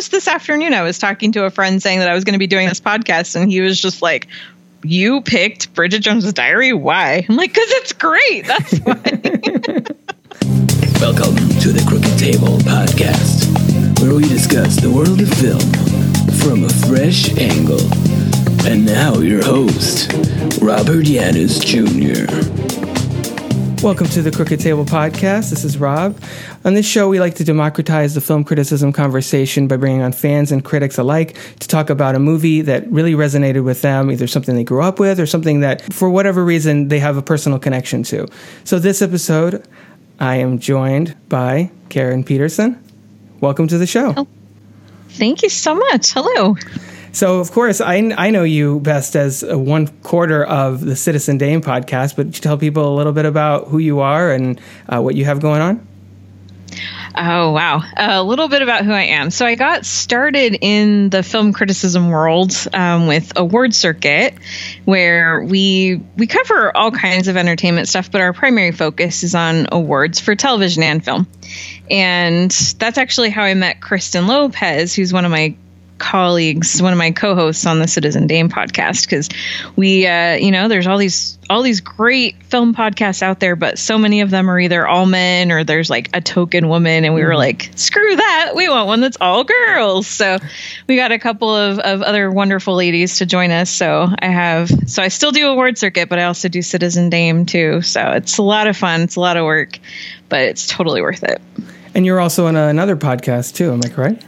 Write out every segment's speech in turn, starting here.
just this afternoon, I was talking to a friend saying that I was going to be doing this podcast, and he was just like, "You picked Bridget Jones's Diary? Why?" I'm like, "Cause it's great. That's why." Welcome to the Crooked Table Podcast, where we discuss the world of film from a fresh angle. And now, your host, Robert Yaniz Jr. Welcome to the Crooked Table Podcast. This is Rob. On this show, we like to democratize the film criticism conversation by bringing on fans and critics alike to talk about a movie that really resonated with them, either something they grew up with or something that, for whatever reason, they have a personal connection to. So, this episode, I am joined by Karen Peterson. Welcome to the show. Oh, thank you so much. Hello. So, of course, I, I know you best as one quarter of the Citizen Dame podcast, but you tell people a little bit about who you are and uh, what you have going on? Oh, wow. A little bit about who I am. So, I got started in the film criticism world um, with Award Circuit, where we we cover all kinds of entertainment stuff, but our primary focus is on awards for television and film. And that's actually how I met Kristen Lopez, who's one of my colleagues, one of my co-hosts on the Citizen Dame podcast, because we, uh, you know, there's all these all these great film podcasts out there, but so many of them are either all men or there's like a token woman, and we were mm-hmm. like, screw that, we want one that's all girls. So we got a couple of of other wonderful ladies to join us. So I have, so I still do award circuit, but I also do Citizen Dame too. So it's a lot of fun, it's a lot of work, but it's totally worth it. And you're also on another podcast too, am I correct?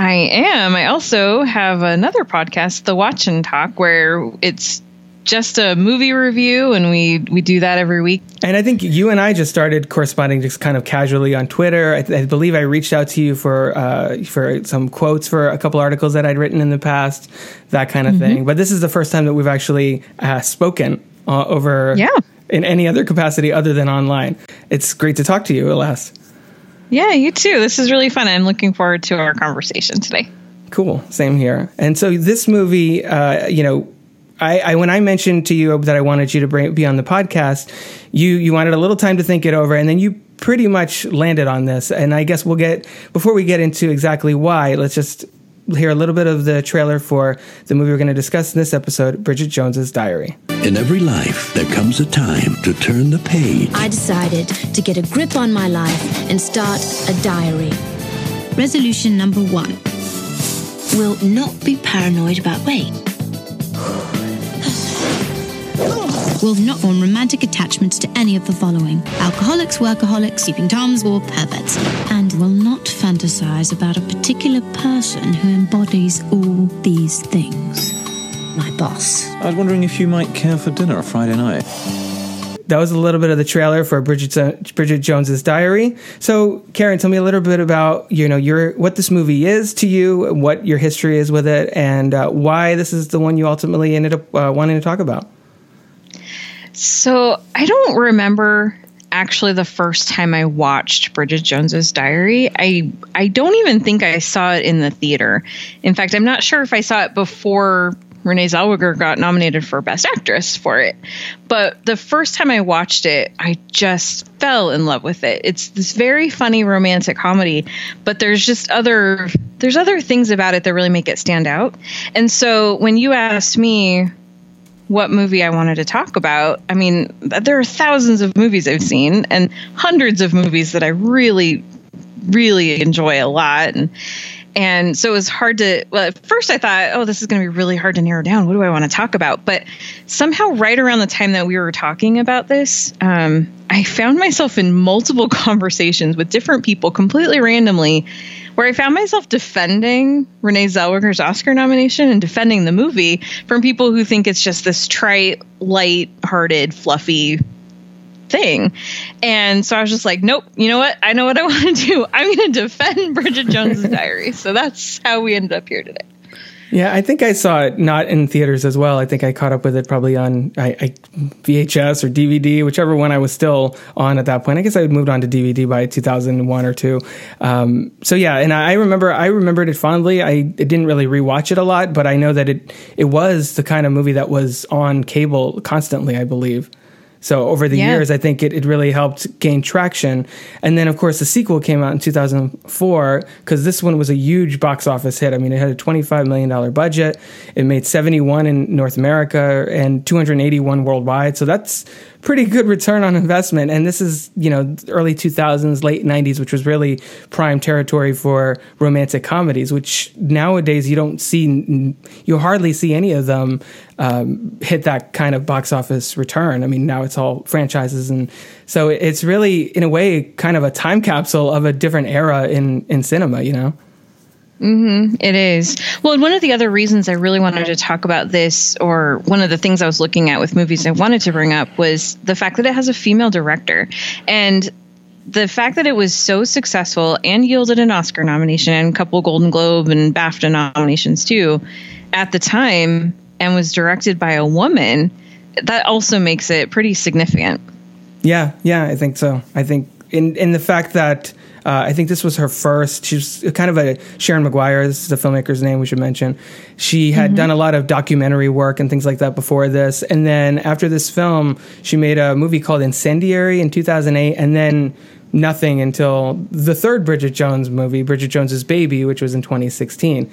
I am. I also have another podcast, The Watch and Talk, where it's just a movie review and we we do that every week. And i think you and i just started corresponding just kind of casually on twitter. I, I believe i reached out to you for uh, for some quotes for a couple articles that i'd written in the past that kind of mm-hmm. thing. But this is the first time that we've actually uh, spoken uh, over yeah. in any other capacity other than online. It's great to talk to you alas yeah, you too. This is really fun. I'm looking forward to our conversation today. Cool. Same here. And so this movie, uh, you know, I, I, when I mentioned to you that I wanted you to bring, be on the podcast, you you wanted a little time to think it over, and then you pretty much landed on this. And I guess we'll get before we get into exactly why. Let's just hear a little bit of the trailer for the movie we're going to discuss in this episode, Bridget Jones's Diary. In every life, there comes a time to turn the page. I decided to get a grip on my life and start a diary. Resolution number one will not be paranoid about weight. Will not form romantic attachments to any of the following alcoholics, workaholics, peeping toms, or perverts, and will not fantasize about a particular person who embodies all these things. My boss. I was wondering if you might care for dinner a Friday night. That was a little bit of the trailer for Bridget, Bridget Jones's Diary. So, Karen, tell me a little bit about you know your what this movie is to you, what your history is with it, and uh, why this is the one you ultimately ended up uh, wanting to talk about. So I don't remember actually the first time I watched Bridget Jones's Diary. I I don't even think I saw it in the theater. In fact, I'm not sure if I saw it before Renee Zellweger got nominated for Best Actress for it. But the first time I watched it, I just fell in love with it. It's this very funny romantic comedy, but there's just other there's other things about it that really make it stand out. And so when you asked me what movie I wanted to talk about. I mean, there are thousands of movies I've seen and hundreds of movies that I really, really enjoy a lot. And and so it was hard to well at first i thought oh this is going to be really hard to narrow down what do i want to talk about but somehow right around the time that we were talking about this um, i found myself in multiple conversations with different people completely randomly where I found myself defending Renee Zellweger's Oscar nomination and defending the movie from people who think it's just this trite, light-hearted, fluffy thing. And so I was just like, nope, you know what? I know what I want to do. I'm going to defend Bridget Jones's Diary. So that's how we ended up here today. Yeah, I think I saw it not in theaters as well. I think I caught up with it probably on I, I, VHS or DVD, whichever one I was still on at that point. I guess I had moved on to DVD by 2001 or two. Um, so yeah, and I remember I remembered it fondly. I didn't really rewatch it a lot, but I know that it it was the kind of movie that was on cable constantly. I believe So over the Yeah. years, I think it, it really helped gain traction. And then, of course, the sequel came out in 2004 because this one was a huge box office hit. I mean, it had a $25 million budget. It made 71 in North America and 281 worldwide. So that's pretty good return on investment. And this is, you know, early 2000s, late 90s, which was really prime territory for romantic comedies, which nowadays you don't see, you hardly see any of them um, hit that kind of box office return. I mean, now it's all franchises. And so it's really, in a way, kind of a time capsule of a different era in, in cinema, you know? Mm-hmm. It is. Well, and one of the other reasons I really wanted to talk about this, or one of the things I was looking at with movies I wanted to bring up, was the fact that it has a female director. And the fact that it was so successful and yielded an Oscar nomination and a couple Golden Globe and BAFTA nominations too at the time and was directed by a woman, that also makes it pretty significant. Yeah, yeah, I think so. I think in in the fact that uh, I think this was her first. She's kind of a Sharon Maguire. This is the filmmaker's name we should mention. She had done a lot of documentary work and things like that before this, and then after this film, she made a movie called Incendiary in 2008, and then nothing until the third Bridget Jones movie, Bridget Jones's Baby, which was in 2016.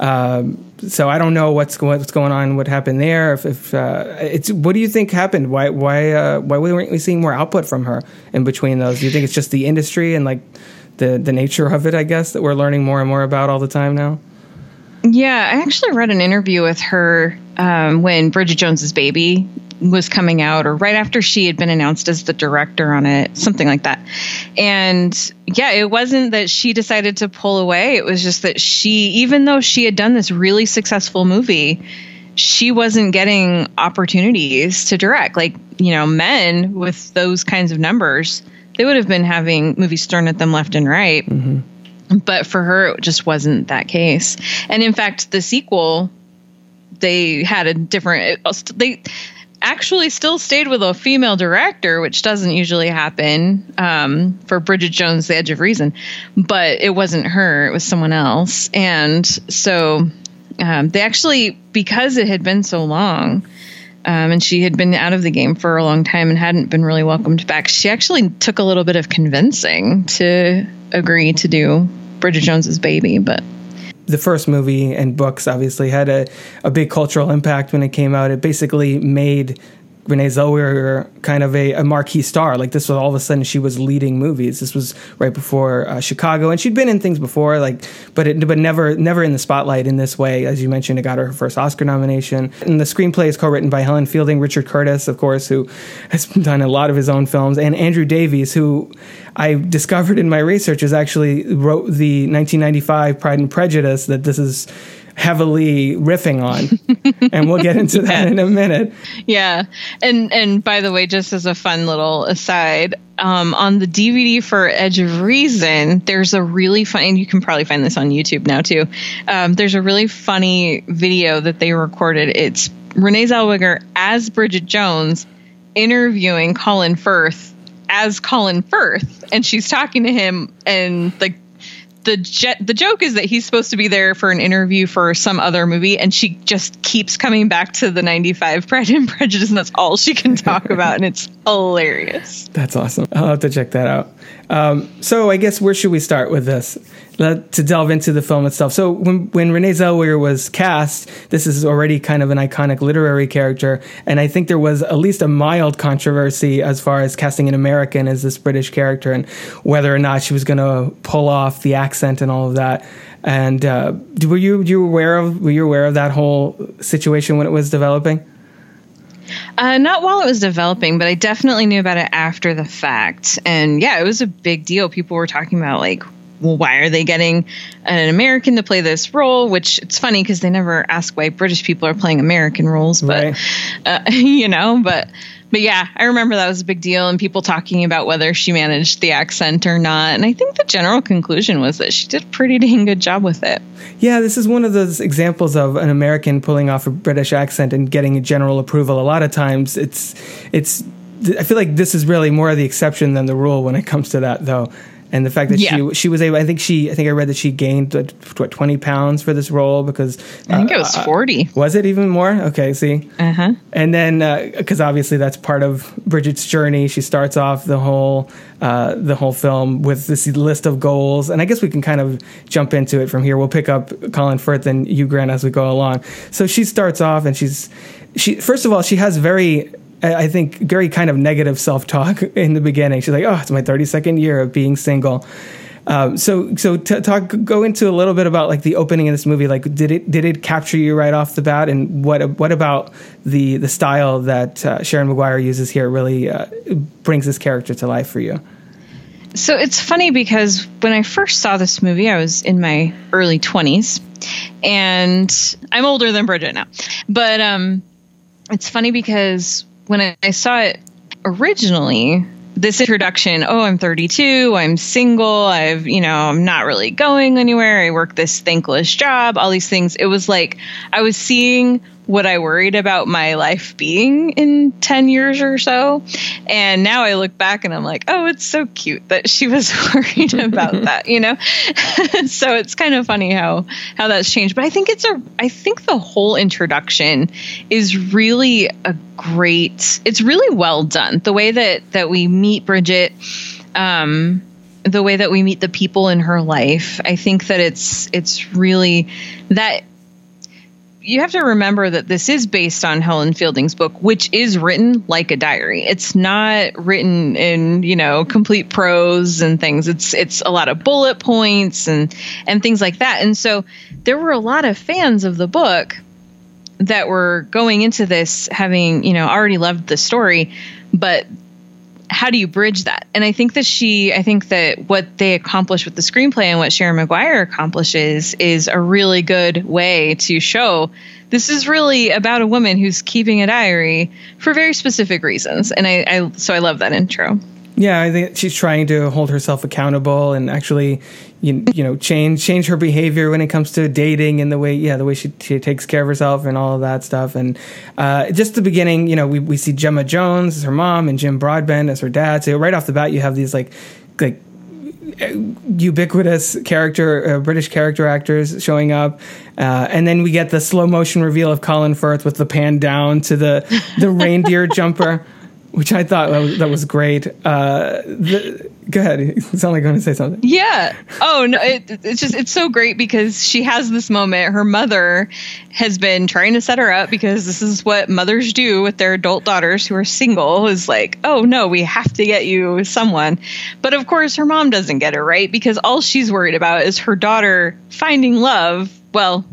Um, so I don't know what's going what's going on, what happened there. If, if uh, it's what do you think happened? Why why uh, why weren't we seeing more output from her in between those? Do you think it's just the industry and like the the nature of it? I guess that we're learning more and more about all the time now. Yeah, I actually read an interview with her um, when Bridget Jones's Baby was coming out, or right after she had been announced as the director on it, something like that. And yeah, it wasn't that she decided to pull away. It was just that she, even though she had done this really successful movie, she wasn't getting opportunities to direct. Like, you know, men with those kinds of numbers, they would have been having movies thrown at them left and right mm-hmm. but for her it just wasn't that case and in fact the sequel they had a different they actually still stayed with a female director which doesn't usually happen um, for bridget jones the edge of reason but it wasn't her it was someone else and so um, they actually because it had been so long um, and she had been out of the game for a long time and hadn't been really welcomed back. She actually took a little bit of convincing to agree to do Bridget Jones's Baby, but the first movie and books obviously had a, a big cultural impact when it came out. It basically made Renee Zellweger kind of a, a marquee star. Like this was all of a sudden she was leading movies. This was right before uh, Chicago, and she'd been in things before, like but it, but never never in the spotlight in this way. As you mentioned, it got her her first Oscar nomination. And the screenplay is co-written by Helen Fielding, Richard Curtis, of course, who has done a lot of his own films, and Andrew Davies, who I discovered in my research is actually wrote the 1995 Pride and Prejudice that this is heavily riffing on, and we'll get into that in a minute. yeah. And and by the way, just as a fun little aside, um, on the DVD for Edge of Reason, there's a really funny. And you can probably find this on YouTube now too. Um, there's a really funny video that they recorded. It's Renee Zellweger as Bridget Jones interviewing Colin Firth as Colin Firth, and she's talking to him, and like the jet, the joke is that he's supposed to be there for an interview for some other movie, and she just keeps coming back to the '95 Pride and Prejudice, and that's all she can talk about, and it's hilarious. That's awesome. I'll have to check that out. Um, so I guess where should we start with this? Let, to delve into the film itself. So when when Renee Zellweger was cast, this is already kind of an iconic literary character, and I think there was at least a mild controversy as far as casting an American as this British character and whether or not she was going to pull off the accent and all of that. And uh, were you you aware of were you aware of that whole situation when it was developing? Uh, not while it was developing, but I definitely knew about it after the fact. And yeah, it was a big deal. People were talking about like, well, why are they getting an American to play this role? Which it's funny because they never ask why British people are playing American roles, but Right. uh, you know, but but yeah, I remember that was a big deal, and people talking about whether she managed the accent or not. And I think the general conclusion was that she did a pretty dang good job with it. Yeah, this is one of those examples of an American pulling off a British accent and getting a general approval. A lot of times, it's it's. I feel like this is really more the exception than the rule when it comes to that, though. And the fact that Yeah. she she was able. I think she. I think I read that she gained uh, what twenty pounds for this role because I think it uh, was 40. was it even more? Okay, see. Uh huh. And then, because obviously that's part of Bridget's journey, she starts off the whole uh, the whole film with this list of goals, and I guess we can kind of jump into it from here. We'll pick up Colin Firth and Hugh Grant, as we go along. So she starts off, and she's she first of all she has very. I think very kind of negative self talk in the beginning. She's like, "Oh, it's my 32nd year of being single." Um, so, so to talk, go into a little bit about like the opening of this movie. Like, did it did it capture you right off the bat? And what what about the the style that uh, Sharon Maguire uses here really uh, brings this character to life for you? So it's funny because when I first saw this movie, I was in my early 20s and I'm older than Bridget now. But um, it's funny because when I, saw it originally, this introduction, oh, I'm 32, I'm single, I've, you know, I'm not really going anywhere, I work this thankless job, all these things. It was like I was seeing what I worried about my life being in 10 years or so. And now I look back and I'm like, oh, it's so cute that she was worried about that, you know? so it's kind of funny how how that's changed. But I think it's a I think the whole introduction is really a great it's really well done. The way that that we meet Bridget um the way that we meet the people in her life. I think that it's it's really that you have to remember that this is based on Helen Fielding's book, which is written like a diary. It's not written in, you know, complete prose and things. It's it's a lot of bullet points and and things like that. And so there were a lot of fans of the book that were going into this having, you know, already loved the story, but how do you bridge that? And I think that she, I think that what they accomplish with the screenplay and what Sharon Maguire accomplishes is a really good way to show this is really about a woman who's keeping a diary for very specific reasons. And I, I so I love that intro. Yeah, I think she's trying to hold herself accountable and actually, you, you know, change change her behavior when it comes to dating and the way, yeah, the way she, she takes care of herself and all of that stuff. And uh, just the beginning, you know, we, we see Gemma Jones as her mom and Jim Broadbent as her dad. So right off the bat, you have these like like ubiquitous character, uh, British character actors showing up, uh, and then we get the slow motion reveal of Colin Firth with the pan down to the the reindeer jumper, which I thought that was, that was great. Uh, the, go ahead, sound like going to say something. Yeah. Oh no, it, it's just it's so great because she has this moment. Her mother has been trying to set her up because this is what mothers do with their adult daughters who are single. Is like, oh no, we have to get you someone. But of course, her mom doesn't get it right because all she's worried about is her daughter finding love. Well,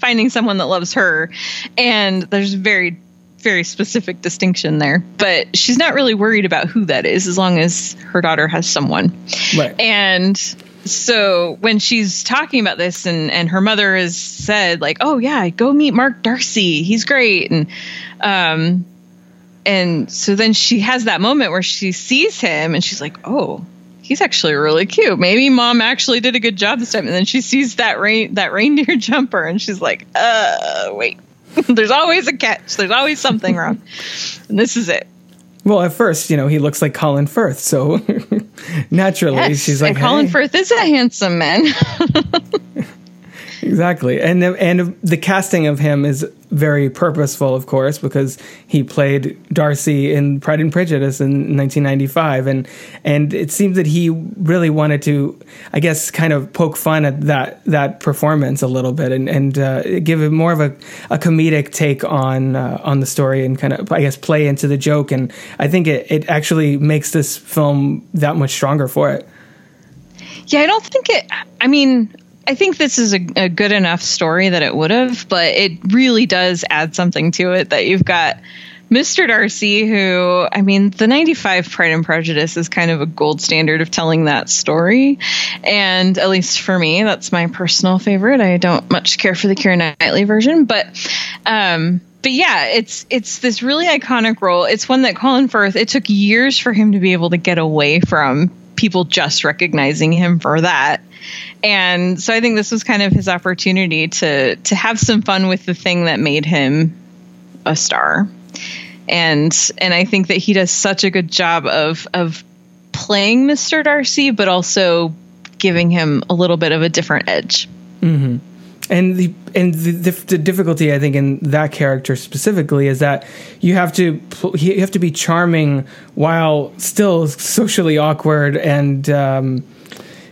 finding someone that loves her, and there's very very specific distinction there. But she's not really worried about who that is as long as her daughter has someone. Right. And so when she's talking about this and and her mother has said like, "Oh yeah, go meet Mark Darcy. He's great." And um and so then she has that moment where she sees him and she's like, "Oh, he's actually really cute. Maybe mom actually did a good job this time." And then she sees that rain that reindeer jumper and she's like, "Uh, wait. There's always a catch. There's always something wrong." And this is it. Well, at first, you know, he looks like Colin Firth, so naturally Yes, she's like, and Colin "Hey." Firth is a handsome man. Exactly, and the, and the casting of him is very purposeful, of course, because he played Darcy in Pride and Prejudice in 1995, and and it seems that he really wanted to, I guess, kind of poke fun at that that performance a little bit, and and uh, give it more of a, a comedic take on uh, on the story, and kind of I guess play into the joke, and I think it it actually makes this film that much stronger for it. Yeah, I don't think it. I mean, I think this is a, a good enough story that it would have, but it really does add something to it that you've got Mr. Darcy, who, I mean, the 95 Pride and Prejudice is kind of a gold standard of telling that story. And at least for me, that's my personal favorite. I don't much care for the Keira Knightley version, but, um, but yeah, it's it's this really iconic role. It's one that Colin Firth. It took years for him to be able to get away from people just recognizing him for that. And so I think this was kind of his opportunity to to have some fun with the thing that made him a star. And and I think that he does such a good job of of playing Mr. Darcy, but also giving him a little bit of a different edge. Mm-hmm. And the and the, the, the difficulty I think in that character specifically is that you have to you have to be charming while still socially awkward and um,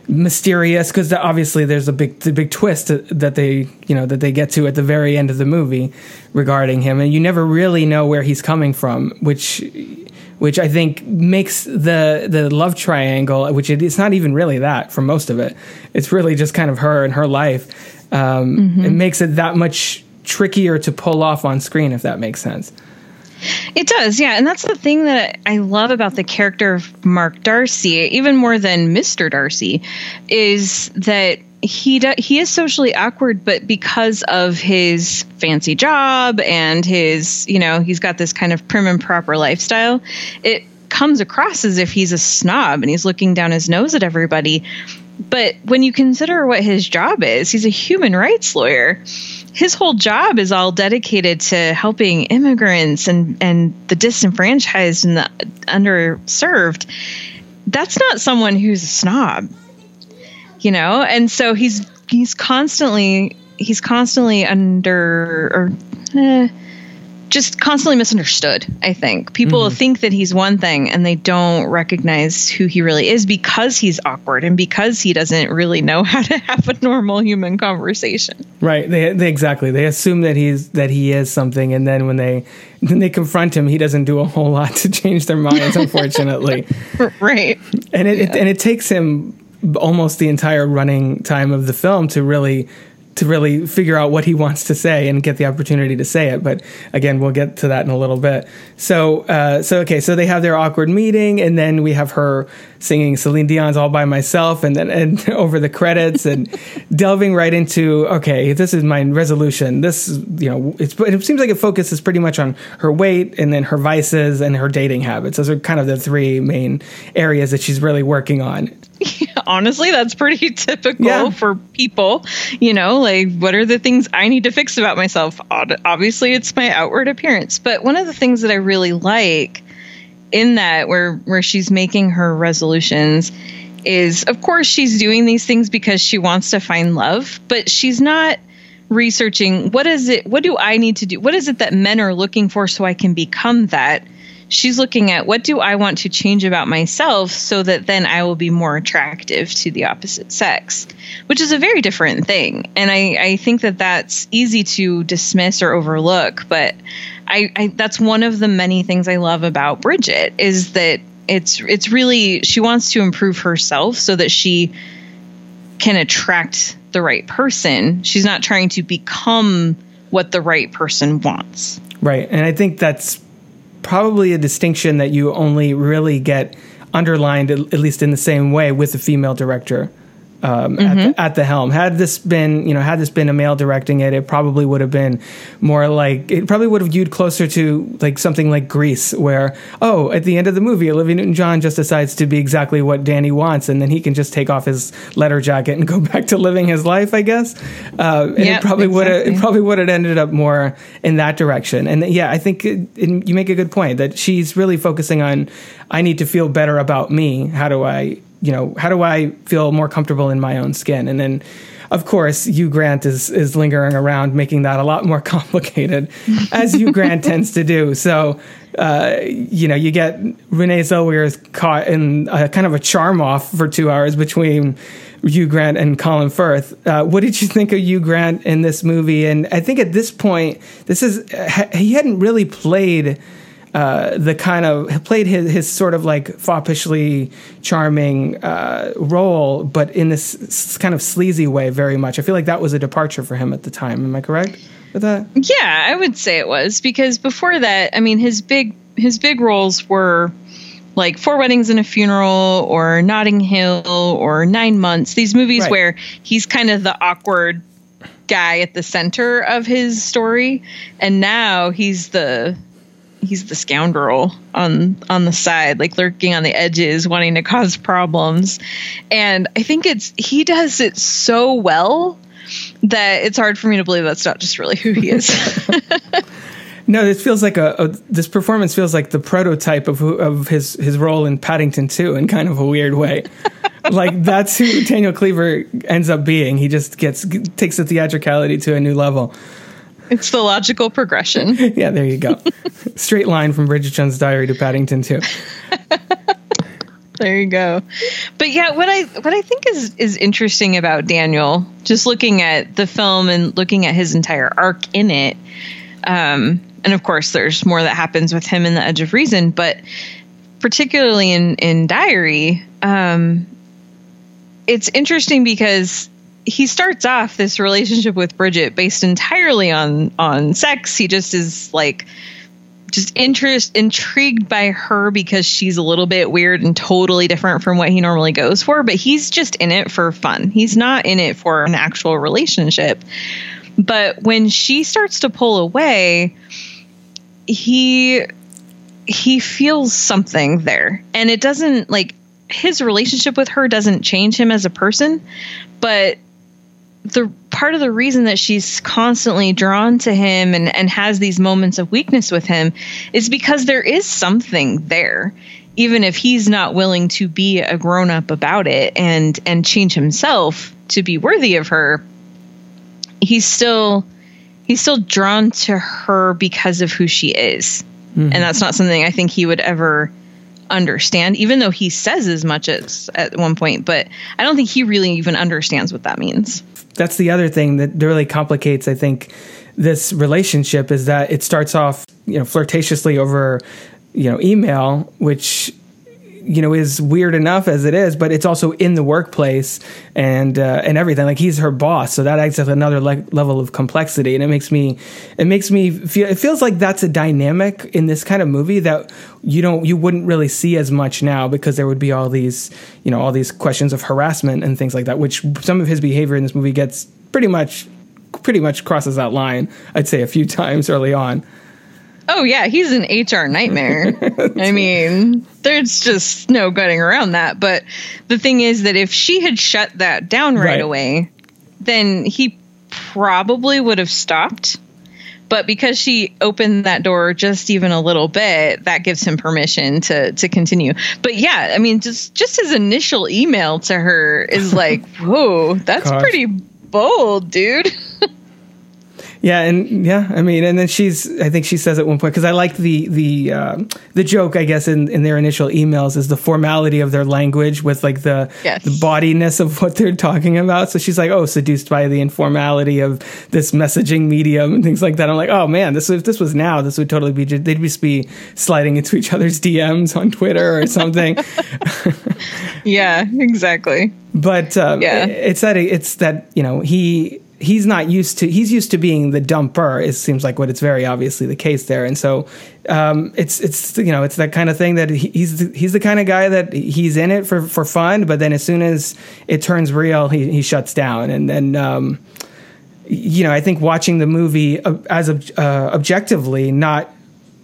mysterious because obviously there's a big the big twist that they you know that they get to at the very end of the movie regarding him and you never really know where he's coming from which which I think makes the the love triangle, which it, it's not even really that for most of it. It's really just kind of her and her life. Um, It makes it that much trickier to pull off on screen, if that makes sense. It does, yeah. And that's the thing that I love about the character of Mark Darcy, even more than Mr. Darcy, is that he he is socially awkward, but because of his fancy job and his, you know, he's got this kind of prim and proper lifestyle, it comes across as if he's a snob and he's looking down his nose at everybody. But when you consider what his job is, he's a human rights lawyer his whole job is all dedicated to helping immigrants and and the disenfranchised and the underserved. That's not someone who's a snob you know? And so he's he's constantly he's constantly under or eh, just constantly misunderstood i think people mm-hmm. think that he's one thing and they don't recognize who he really is because he's awkward and because he doesn't really know how to have a normal human conversation Right. They, they exactly. They assume that he's that he is something, and then when they when they confront him, he doesn't do a whole lot to change their minds. unfortunately, right and it, it and it takes him almost the entire running time of the film to really to really figure out what he wants to say and get the opportunity to say it. But again, we'll get to that in a little bit. So, uh, so okay, so they have their awkward meeting, and then we have her singing Celine Dion's "All by Myself," and then and over the credits, and delving right into okay, this is my resolution. This, you know, it's it seems like it focuses pretty much on her weight, and then her vices, and her dating habits. Those are kind of the three main areas that she's really working on. honestly that's pretty typical Yeah. for people you know like what are the things i need to fix about myself? Obviously it's my outward appearance. But one of the things that i really like in that where where she's making her resolutions is of course she's doing these things because she wants to find love but she's not researching what is it what do i need to do? What is it that men are looking for so i can become that she's looking at what do I want to change about myself so that then I will be more attractive to the opposite sex, which is a very different thing. And I, I think that that's easy to dismiss or overlook, but I, I that's one of the many things I love about Bridget is that it's it's really she wants to improve herself so that she can attract the right person. She's not trying to become what the right person wants. Right. And I think that's probably a distinction that you only really get underlined, at least in the same way, with a female director. Um, at, the, at the helm. Had this been, you know, had this been a male directing it, it probably would have been more like it probably would have viewed closer to like something like Grease, where oh, at the end of the movie, Olivia Newton-John just decides to be exactly what Danny wants, and then he can just take off his leather jacket and go back to living his life, I guess. Uh, and Yep, it probably would have, it probably would have ended up more in that direction. And yeah, I think it, it, you make a good point that she's really focusing on, I need to feel better about me. How do I, you know, how do I feel more comfortable in my own skin? And then, of course, Hugh Grant is is lingering around, making that a lot more complicated, as Hugh Grant tends to do. So, uh, you know, you get Renee Zellweger caught in a, kind of a charm off for two hours between Hugh Grant and Colin Firth. Uh, what did you think of Hugh Grant in this movie? And I think at this point, this is he hadn't really played. Uh, the kind of played his, his sort of like foppishly charming uh, role, but in this kind of sleazy way very much. I feel like that was a departure for him at the time. Am I correct with that? Yeah, I would say it was because before that, I mean, his big his big roles were like Four Weddings and a Funeral or Notting Hill or Nine Months. These movies Right. where he's kind of the awkward guy at the center of his story, and now he's the he's the scoundrel on on the side like lurking on the edges wanting to cause problems and i think it's he does it so well that it's hard for me to believe that's not just really who he is No, this feels like a, a this performance feels like the prototype of who, of his his role in Paddington 2 in kind of a weird way. like that's who Daniel Cleaver ends up being. He just gets takes the theatricality to a new level. It's the logical progression. yeah, there you go. Straight line from Bridget Jones' Diary to Paddington 2. there you go. But yeah, what I what I think is is interesting about Daniel, just looking at the film and looking at his entire arc in it, um, and of course, there's more that happens with him in the Edge of Reason, but particularly in in Diary, um, it's interesting because he starts off this relationship with Bridget based entirely on on sex. He just is like just interest intrigued by her because she's a little bit weird and totally different from what he normally goes for, but he's just in it for fun. He's not in it for an actual relationship. But when she starts to pull away, he he feels something there. And it doesn't like his relationship with her doesn't change him as a person, but the part of the reason that she's constantly drawn to him and, and has these moments of weakness with him is because there is something there even if he's not willing to be a grown up about it and and change himself to be worthy of her he's still he's still drawn to her because of who she is mm-hmm. and that's not something i think he would ever understand even though he says as much as at one point but i don't think he really even understands what that means that's the other thing that really complicates, I think, this relationship is that it starts off, you know, flirtatiously over, you know, email, which you know is weird enough as it is, but it's also in the workplace and uh, and everything. Like he's her boss, so that adds another le- level of complexity, and it makes me it makes me feel it feels like that's a dynamic in this kind of movie that you don't you wouldn't really see as much now because there would be all these you know all these questions of harassment and things like that, which some of his behavior in this movie gets pretty much pretty much crosses that line. I'd say a few times early on. Oh yeah, he's an HR nightmare. I mean, there's just no getting around that. But the thing is that if she had shut that down right, right. away, then he probably would have stopped. But because she opened that door just even a little bit, that gives him permission to to continue. But yeah, I mean, just just his initial email to her is like, whoa, that's Gosh. pretty bold, dude. Yeah, and yeah, I mean, and then she's. I think she says at one point because I like the the uh, the joke. I guess in, in their initial emails is the formality of their language with like the yes. the bodiness of what they're talking about. So she's like, oh, seduced by the informality of this messaging medium and things like that. I'm like, oh man, this if this was now, this would totally be. They'd just be sliding into each other's DMs on Twitter or something. yeah, exactly. But um, yeah. it's that it's that you know he he's not used to he's used to being the dumper it seems like what it's very obviously the case there. And so um, it's it's you know it's that kind of thing that he's he's the kind of guy that he's in it for for fun but then as soon as it turns real he, he shuts down. And then um, you know i think watching the movie uh, as uh, objectively not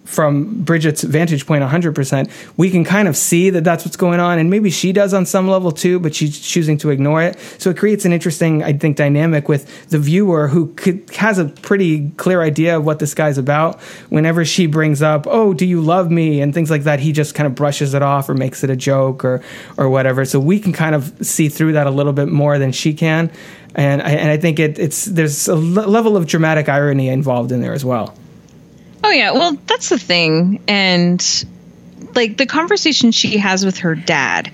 from Bridget's vantage point 100%, we can kind of see that that's what's going on. And maybe she does on some level too, but she's choosing to ignore it. So it creates an interesting, I think, dynamic with the viewer who could, has a pretty clear idea of what this guy's about. Whenever she brings up, oh, do you love me? And things like that, he just kind of brushes it off or makes it a joke or, or whatever. So we can kind of see through that a little bit more than she can. And I, and I think it, it's, there's a level of dramatic irony involved in there as well. Oh yeah, well that's the thing, and like the conversation she has with her dad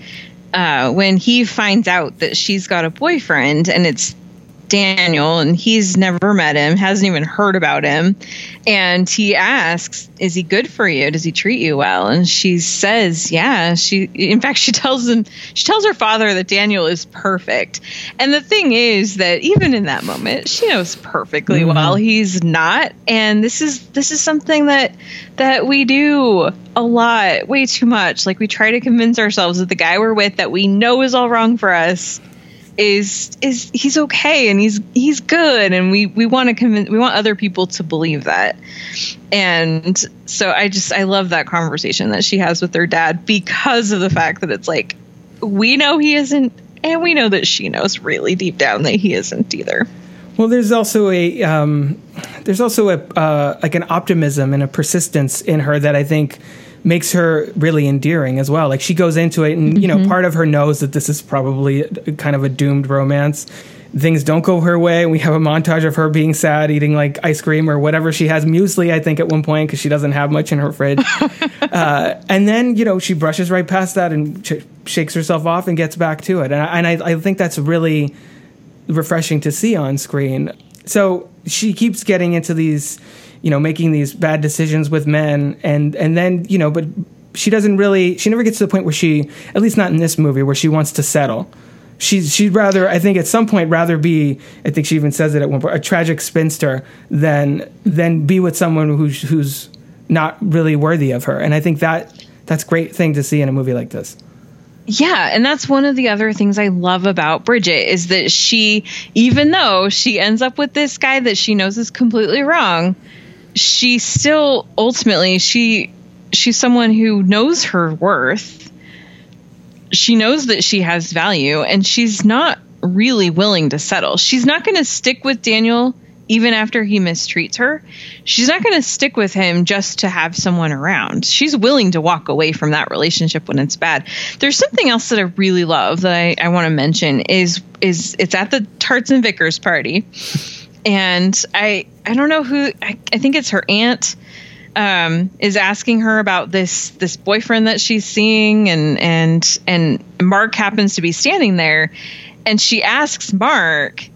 uh, when he finds out that she's got a boyfriend, and it's Daniel and he's never met him, hasn't even heard about him. And he asks, Is he good for you? Does he treat you well? And she says, Yeah. She in fact she tells him she tells her father that Daniel is perfect. And the thing is that even in that moment, she knows perfectly mm-hmm. well he's not. And this is this is something that that we do a lot, way too much. Like we try to convince ourselves that the guy we're with that we know is all wrong for us is is he's okay and he's he's good. And we we want to convince we want other people to believe that. And so i just i love that conversation that she has with her dad because of the fact that it's like we know he isn't and we know that she knows really deep down that he isn't either. Well, there's also a um, there's also a uh, like an optimism and a persistence in her that I think makes her really endearing as well. Like she goes into it, and you know, part of her knows that this is probably kind of a doomed romance. Things don't go her way. We have a montage of her being sad, eating like ice cream or whatever she has, muesli, I think, at one point because she doesn't have much in her fridge. uh, and then you know she brushes right past that and sh- shakes herself off and gets back to it. And I, and I, I think that's really refreshing to see on screen. So she keeps getting into these, you know, making these bad decisions with men, and and then you know, but she doesn't really. She never gets to the point where she, at least not in this movie, where she wants to settle. She's she'd rather, I think, at some point, rather be. I think she even says it at one point, a tragic spinster than than be with someone who's who's not really worthy of her. And I think that that's great thing to see in a movie like this. Yeah, and that's one of the other things I love about Bridget is that she, even though she ends up with this guy that she knows is completely wrong, she still ultimately she she's someone who knows her worth. She knows that she has value and she's not really willing to settle. She's not going to stick with Daniel even after he mistreats her. She's not going to stick with him just to have someone around. She's willing to walk away from that relationship when it's bad. There's something else that I really love that I, I want to mention is is it's at the Tarts and Vicars party. And I I don't know who I, I think it's her aunt um, is asking her about this this boyfriend that she's seeing and and and Mark happens to be standing there and she asks Mark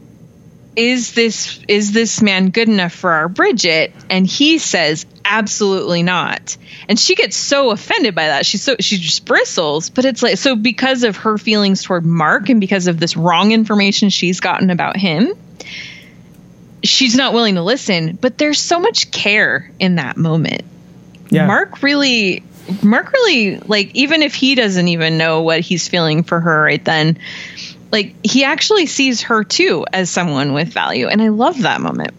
is this is this man good enough for our Bridget? And he says absolutely not. And she gets so offended by that. She's so she just bristles. But it's like so because of her feelings toward Mark and because of this wrong information she's gotten about him, she's not willing to listen. But there's so much care in that moment. Yeah. Mark really Mark really like even if he doesn't even know what he's feeling for her right then, like he actually sees her too as someone with value and i love that moment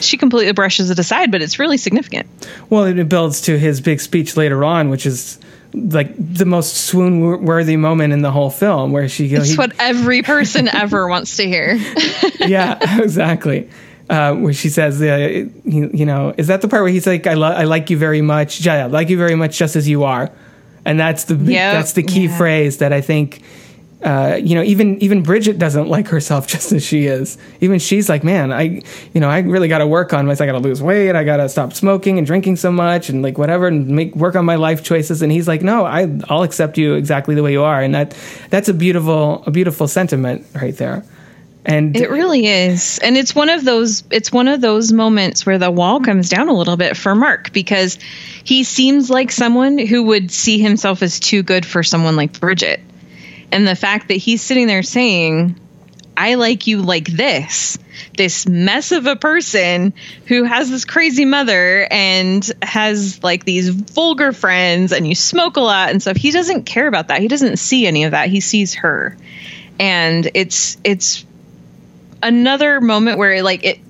she completely brushes it aside but it's really significant Well, it builds to his big speech later on, which is like the most swoon worthy moment in the whole film, where she it's he- what every person ever wants to hear yeah, exactly. Uh, where she says, uh, you, you know, is that the part where he's like, I, lo- I like you very much, yeah, I like you very much just as you are, and that's the Yep. that's the key Yeah. phrase that I think. Uh, you know, even even Bridget doesn't like herself just as she is. Even she's like, man, I, you know, I really got to work on myself. I got to lose weight. I got to stop smoking and drinking so much, and like whatever, and make work on my life choices. And he's like, no, I, I'll accept you exactly the way you are, and that that's a beautiful a beautiful sentiment right there. And it really is. And it's one of those it's one of those moments where the wall comes down a little bit for mark because he seems like someone who would see himself as too good for someone like bridget. And the fact that he's sitting there saying i like you like this this mess of a person who has this crazy mother and has like these vulgar friends and you smoke a lot and stuff. He doesn't care about that. He doesn't see any of that. He sees her. And it's it's another moment where like it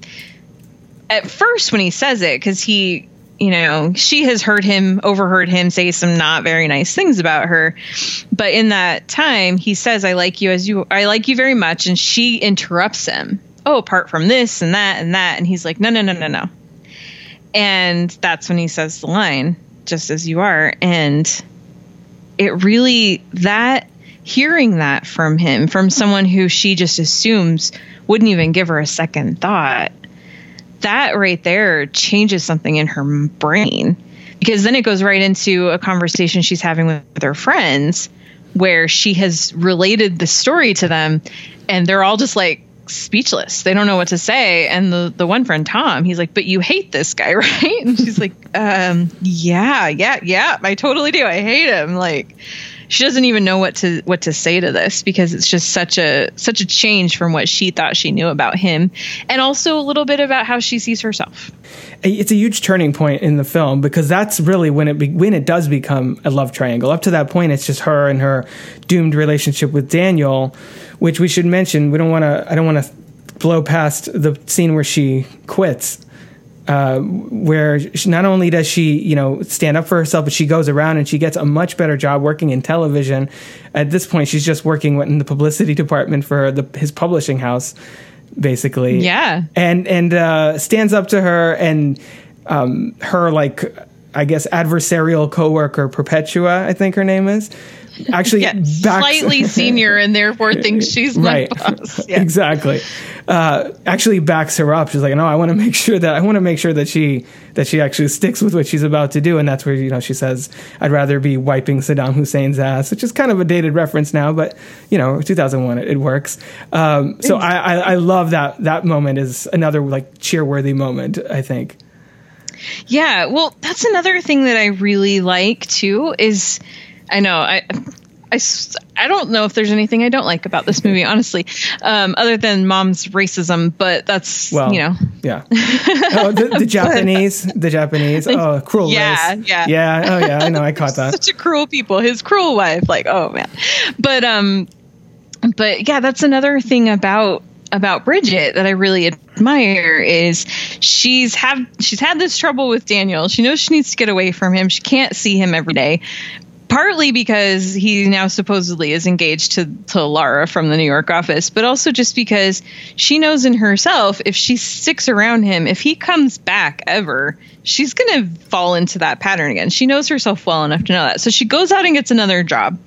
at first when he says it because he you know she has heard him overheard him say some not very nice things about her. But in that time he says i like you as you i like you very much and she interrupts him. Oh apart from this and that and that and he's like no no no no no. And that's when he says the line just as you are. And it really that hearing that from him from someone who she just assumes wouldn't even give her a second thought that right there changes something in her brain. Because then it goes right into a conversation she's having with her friends where she has related the story to them and they're all just like speechless. They don't know what to say. And the the one friend tom he's like but you hate this guy right? And she's like um yeah yeah yeah i totally do. I hate him. Like she doesn't even know what to what to say to this because it's just such a such a change from what she thought she knew about him and also a little bit about how she sees herself it's a huge turning point in the film because that's really when it be, when it does become a love triangle. Up to that point, it's just her and her doomed relationship with Daniel, which we should mention. We don't want to. I don't want to blow past the scene where she quits. Uh, where she, not only does she, you know, stand up for herself, but she goes around and she gets a much better job working in television. At this point, she's just working in the publicity department for the, his publishing house. basically. Yeah. and and uh, stands up to her and um, her like I guess adversarial coworker Perpetua, I think her name is. Actually, Yeah, slightly senior and therefore thinks she's my right boss. Yeah. exactly uh, actually backs her up she's like no i want to make sure that i want to make sure that she that she actually sticks with what she's about to do and that's where you know she says i'd rather be wiping saddam hussein's ass which is kind of a dated reference now but you know 2001 it, it works um, so I, I i love that that moment is another like cheerworthy moment i think Yeah, well, that's another thing that I really like too. Is I know I. I, I don't know if there's anything I don't like about this movie, honestly, um, other than mom's racism. But that's well you know, yeah oh, the, the japanese the japanese oh cruel Yeah, race. yeah. yeah oh yeah i know i caught that such a cruel people. His cruel wife, like oh man. But um, but yeah, that's another thing about about Bridget that I really admire is she's have she's had this trouble with Daniel. She knows she needs to get away from him. She can't see him every day. Partly because he now supposedly is engaged to, to Lara from the New York office, but also just because she knows in herself if she sticks around him, if he comes back ever, she's going to fall into that pattern again. She knows herself well enough to know that. So she goes out and gets another job.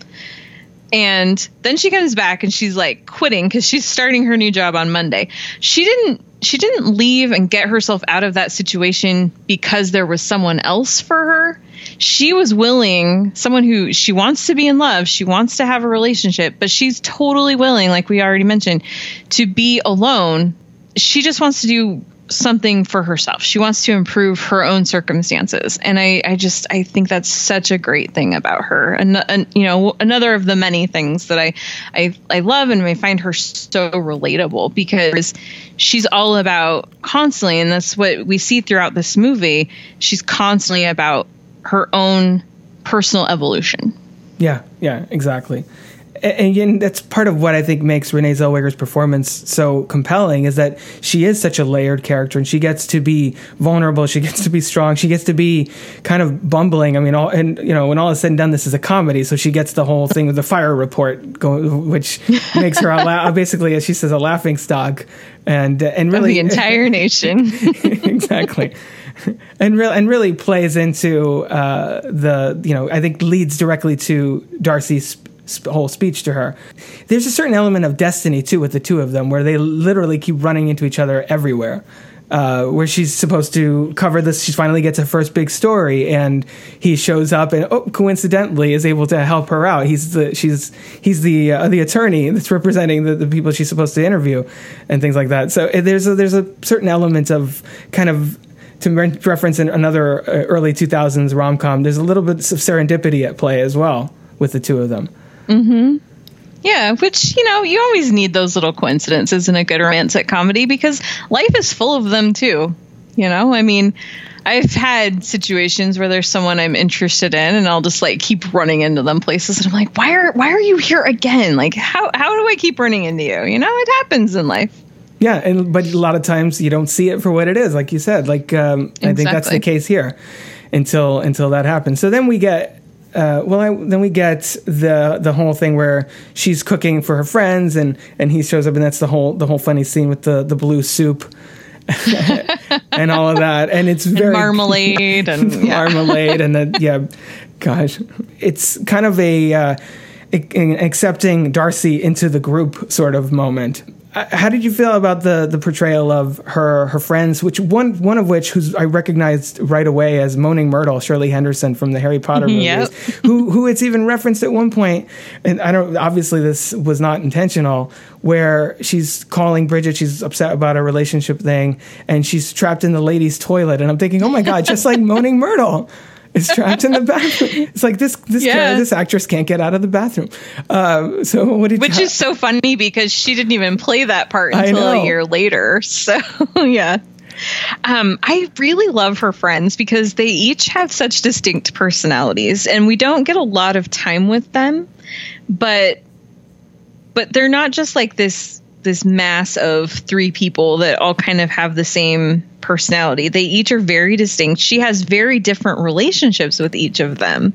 And then she comes back and she's like quitting because she's starting her new job on Monday. She didn't she didn't leave and get herself out of that situation because there was someone else for her. She was willing, someone who she wants to be in love, she wants to have a relationship, but she's totally willing, like we already mentioned, to be alone. She just wants to do something for herself. She wants to improve her own circumstances. And I, I just, I think that's such a great thing about her. And, and you know, another of the many things that I, I, I love and I find her so relatable because she's all about constantly, and that's what we see throughout this movie. She's constantly about her own personal evolution. Yeah, yeah, exactly. And, and again, that's part of what I think makes Renee Zellweger's performance so compelling is that she is such a layered character, and she gets to be vulnerable, she gets to be strong, she gets to be kind of bumbling. I mean, all and you know, when all is said and done, this is a comedy, so she gets the whole thing with the fire report, going, which makes her a la- uh, basically, as she says, a laughing stock, and uh, and Of really the entire nation. exactly and really and really plays into uh, the you know I think leads directly to Darcy's sp- whole speech to her. There's a certain element of destiny too with the two of them, where they literally keep running into each other everywhere. Uh, where she's supposed to cover this, she finally gets her first big story, and he shows up, and oh, coincidentally, is able to help her out. He's the she's he's the uh, the attorney that's representing the, the people she's supposed to interview, and things like that. So uh, there's a, there's a certain element of kind of to re- reference in another uh, early 2000s rom com, there's a little bit of serendipity at play as well with the two of them. Hmm. Yeah, which, you know, you always need those little coincidences in a good romantic comedy because life is full of them too. You know, I mean, I've had situations where there's someone I'm interested in and I'll just like keep running into them places and I'm like, why are why are you here again? Like how how do I keep running into you? You know, it happens in life. Yeah, and but a lot of times you don't see it for what it is, like you said. Like um, I think that's the case here until until that happens. So then we get. Uh, well, I, then we get the the whole thing where she's cooking for her friends, and, and he shows up, and that's the whole the whole funny scene with the, the blue soup and all of that, and it's very Marmalade and yeah. marmalade and then yeah gosh it's kind of a uh, accepting darcy into the group sort of moment Uh, how did you feel about the the portrayal of her her friends which one one of which who's i recognized right away as moaning myrtle shirley henderson from the harry potter mm-hmm, movies Yep. who who it's even referenced at one point and i don't obviously this was not intentional where she's calling bridget she's upset about a relationship thing and she's trapped in the ladies toilet and i'm thinking oh my god just like moaning myrtle is trapped in the bathroom it's like this this Yeah. this actress can't get out of the bathroom uh, so what did Which is so funny because she didn't even play that part until a year later. So yeah. Um, I really love her friends because they each have such distinct personalities and we don't get a lot of time with them, but but they're not just like this this mass of three people that all kind of have the same personality. They each are very distinct. She has very different relationships with each of them.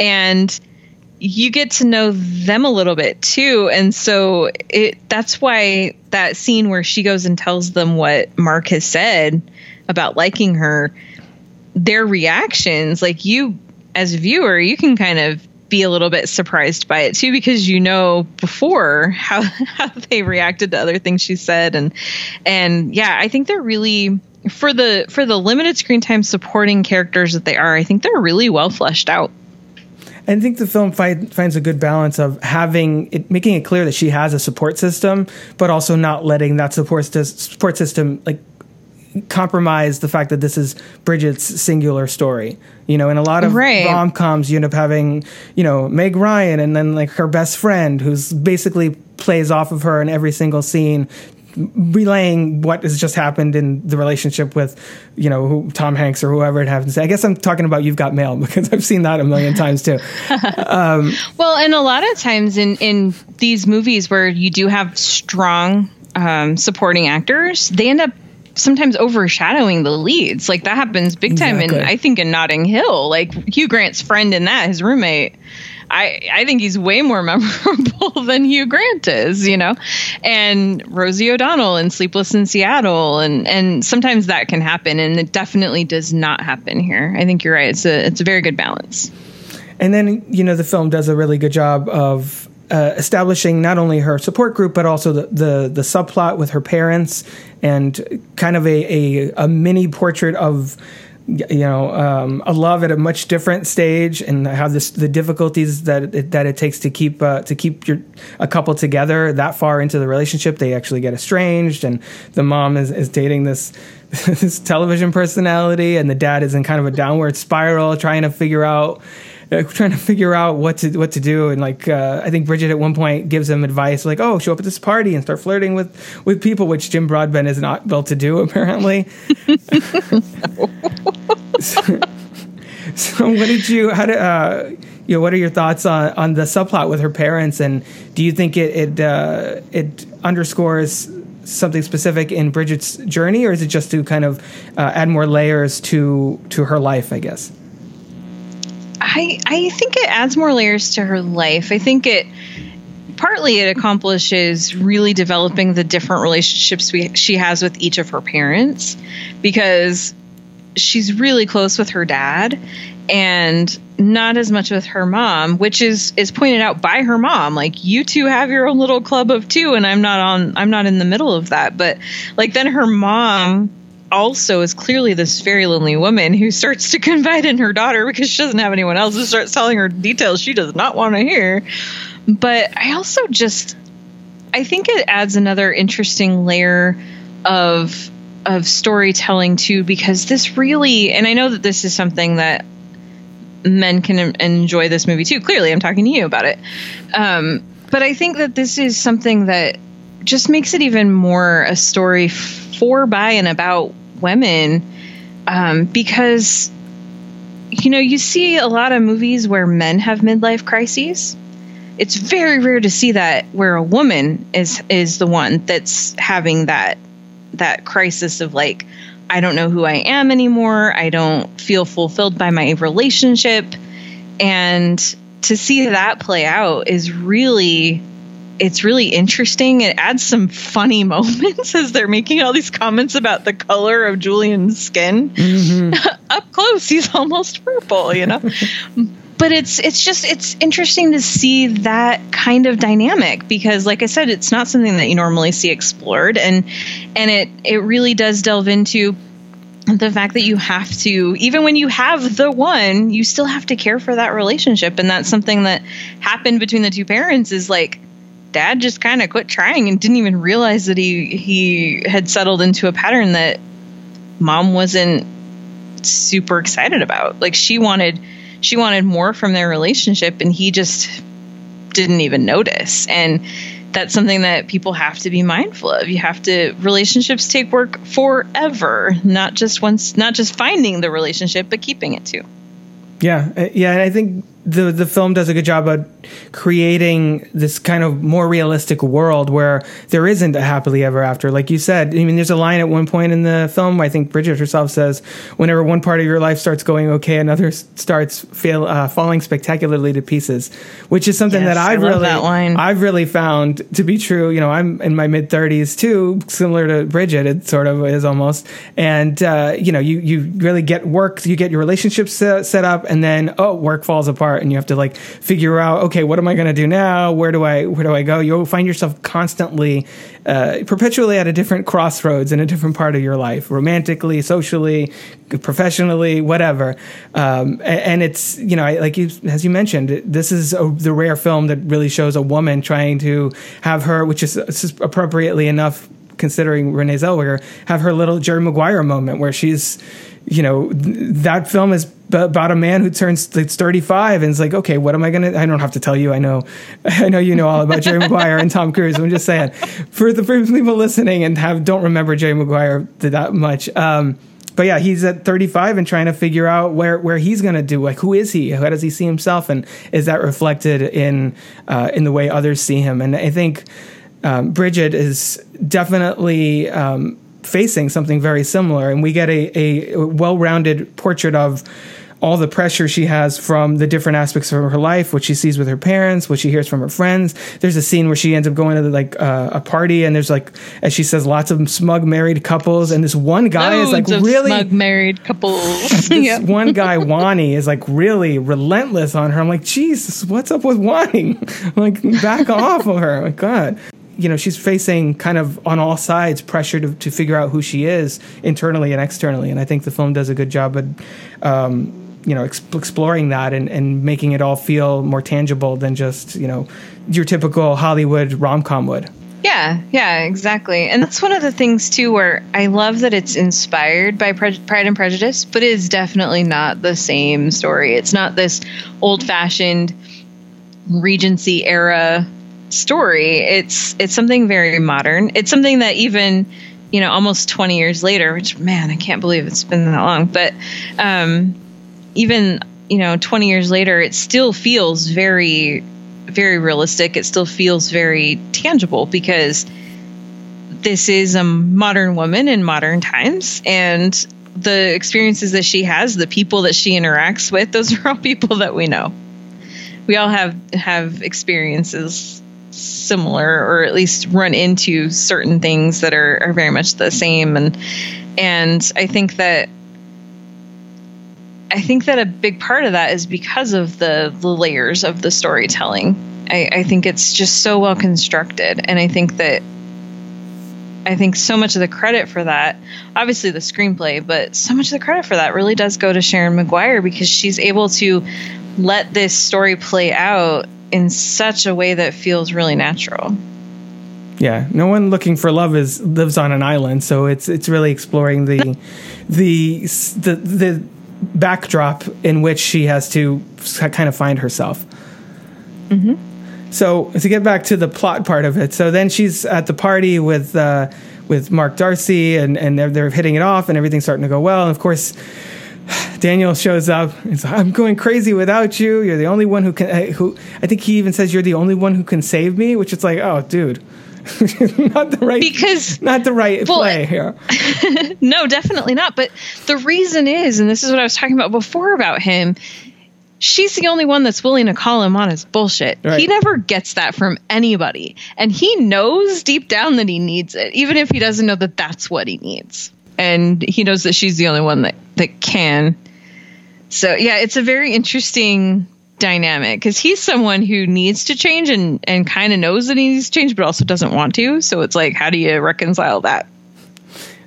And you get to know them a little bit too and so it that's why that scene where she goes and tells them what mark has said about liking her their reactions like you as a viewer you can kind of be a little bit surprised by it too because you know before how how they reacted to other things she said. And and yeah i think they're really for the for the limited screen time supporting characters that they are i think they're really well fleshed out. I think the film find, finds a good balance of having it, making it clear that she has a support system, but also not letting that support support system like compromise the fact that this is Bridget's singular story. You know, in a lot of Right. rom coms, you end up having you know Meg Ryan and then like her best friend, who's basically plays off of her in every single scene. Relaying what has just happened in the relationship with, you know, who, Tom Hanks or whoever it happens to. I guess I'm talking about You've Got Mail because I've seen that a million times too. Well, and a lot of times in in these movies where you do have strong um, supporting actors, they end up sometimes overshadowing the leads. Like that happens big time Exactly. in I think in Notting Hill. Like Hugh Grant's friend in that, his roommate. I, I think he's way more memorable than Hugh Grant is, you know, and Rosie O'Donnell in Sleepless in Seattle, and and sometimes that can happen, and it definitely does not happen here. I think you're right; it's a it's a very good balance. And then, you know, the film does a really good job of uh, establishing not only her support group, but also the, the, the subplot with her parents and kind of a, a, a mini portrait of, you know, um, a love at a much different stage and how this, the difficulties that it, that it takes to keep, uh, to keep your, a couple together that far into the relationship. They actually get estranged and the mom is, is dating this, this television personality and the dad is in kind of a downward spiral trying to figure out uh, trying to figure out what to what to do and like uh, I think Bridget at one point gives him advice like oh show up at this party and start flirting with with people which Jim Broadbent is not built to do apparently. so, so what did you how did uh, you know what are your thoughts on on the subplot with her parents and do you think it it uh, it underscores something specific in Bridget's journey or is it just to kind of uh, add more layers to to her life I guess. I I think it adds more layers to her life. I think it partly it accomplishes really developing the different relationships we, she has with each of her parents because she's really close with her dad and not as much with her mom which is is pointed out by her mom like you two have your own little club of two and I'm not on I'm not in the middle of that but like then her mom also is clearly this very lonely woman who starts to confide in her daughter because she doesn't have anyone else who starts telling her details she does not want to hear. But I also just I think it adds another interesting layer of of storytelling too because this really and I know that this is something that men can enjoy this movie too. Clearly, I'm talking to you about it. Um, but I think that this is something that just makes it even more a story for, by, and about women um, because you know you see a lot of movies where men have midlife crises it's very rare to see that where a woman is is the one that's having that that crisis of like I don't know who I am anymore. I don't feel fulfilled by my relationship. And to see that play out is really it's really interesting. It adds some funny moments as they're making all these comments about the color of Julian's skin. Mm-hmm. Up close, he's almost purple, you know. but it's it's just it's interesting to see that kind of dynamic because like I said, it's not something that you normally see explored and and it it really does delve into the fact that you have to even when you have the one you still have to care for that relationship and that's something that happened between the two parents is like dad just kind of quit trying and didn't even realize that he he had settled into a pattern that mom wasn't super excited about. Like she wanted she wanted more from their relationship and he just didn't even notice. And that's something that people have to be mindful of. You have to relationships take work forever not just once not just finding the relationship but keeping it too. Yeah, uh, yeah, and I think the the film does a good job of creating this kind of more realistic world where there isn't a happily ever after. Like you said, I mean, there's a line at one point in the film. I think Bridget herself says, "Whenever one part of your life starts going okay, another starts fail, uh, falling spectacularly to pieces," which is something Yes, that I've really that line. I've really found to be true. You know, I'm in my mid 30s too, similar to Bridget. It sort of is almost, and uh, you know, you you really get work, you get your relationships set, set up, and then oh, work falls apart, and you have to like figure out, okay, what am I going to do now? Where do I where do I go? You'll find yourself constantly, uh, perpetually at a different crossroads in a different part of your life, romantically, socially, professionally, whatever. Um, and it's you know, like you as you mentioned, this is a, the rare film that really shows a woman trying to have her, which is appropriately enough considering Renee Zellweger, have her little Jerry Maguire moment where she's, you know, th- that film is b- about a man who turns like 35 and is like, okay, what am I gonna? I don't have to tell you. I know, I know you know all about Jerry Maguire and Tom Cruise. I'm just saying, for the for people listening and have don't remember Jerry Maguire that much. Um, but yeah, he's at 35 and trying to figure out where, where he's going to do. Like, who is he? How does he see himself? And is that reflected in uh, in the way others see him? And I think um, Bridget is definitely um, facing something very similar. And we get a, a well rounded portrait of all the pressure she has from the different aspects of her life, what she sees with her parents, what she hears from her friends. There's a scene where she ends up going to like uh, a party, and there's like, as she says, lots of smug married couples, and this one guy is like really smug married couples. this one guy, Wani, is like really relentless on her. I'm like, Jesus, what's up with Wani? like, back off of her. Like, God. You know, she's facing kind of on all sides pressure to, to figure out who she is internally and externally. And I think the film does a good job at, um, you know, ex- exploring that and, and making it all feel more tangible than just, you know, your typical Hollywood rom com would. Yeah, yeah, exactly. And that's one of the things too where I love that it's inspired by Pre- Pride and Prejudice, but it is definitely not the same story. It's not this old-fashioned Regency era story. It's it's something very modern. It's something that even you know almost 20 years later, which man, I can't believe it's been that long, but um even you know 20 years later it still feels very very realistic. It still feels very tangible because this is a modern woman in modern times and the experiences that she has, the people that she interacts with, those are all people that we know. We all have have experiences similar or at least run into certain things that are, are very much the same and and I think that I think that a big part of that is because of the, the layers of the storytelling. I, I think it's just so well constructed, and I think that I think so much of the credit for that, obviously the screenplay, but so much of the credit for that really does go to Sharon Maguire because she's able to let this story play out in such a way that feels really natural. Yeah, no one looking for love is lives on an island, so it's it's really exploring the the the the backdrop in which she has to kind of find herself. So to get back to the plot part of it, so then she's at the party with uh, with Mark Darcy, and and they're they're hitting it off, and everything's starting to go well. And of course, Daniel shows up. He's like, "I'm going crazy without you. You're the only one who can." Who I think he even says you're the only one who can save me, which is like, oh, dude, not the right Because not the right Well, play here. No, definitely not. But the reason is, and this is what I was talking about before about him, she's the only one that's willing to call him on his bullshit. Right. He never gets that from anybody. And he knows deep down that he needs it, even if he doesn't know that that's what he needs. And he knows that she's the only one that, that can. So, yeah, it's a very interesting dynamic because he's someone who needs to change and, and kind of knows that he needs to change, but also doesn't want to. So it's like, how do you reconcile that?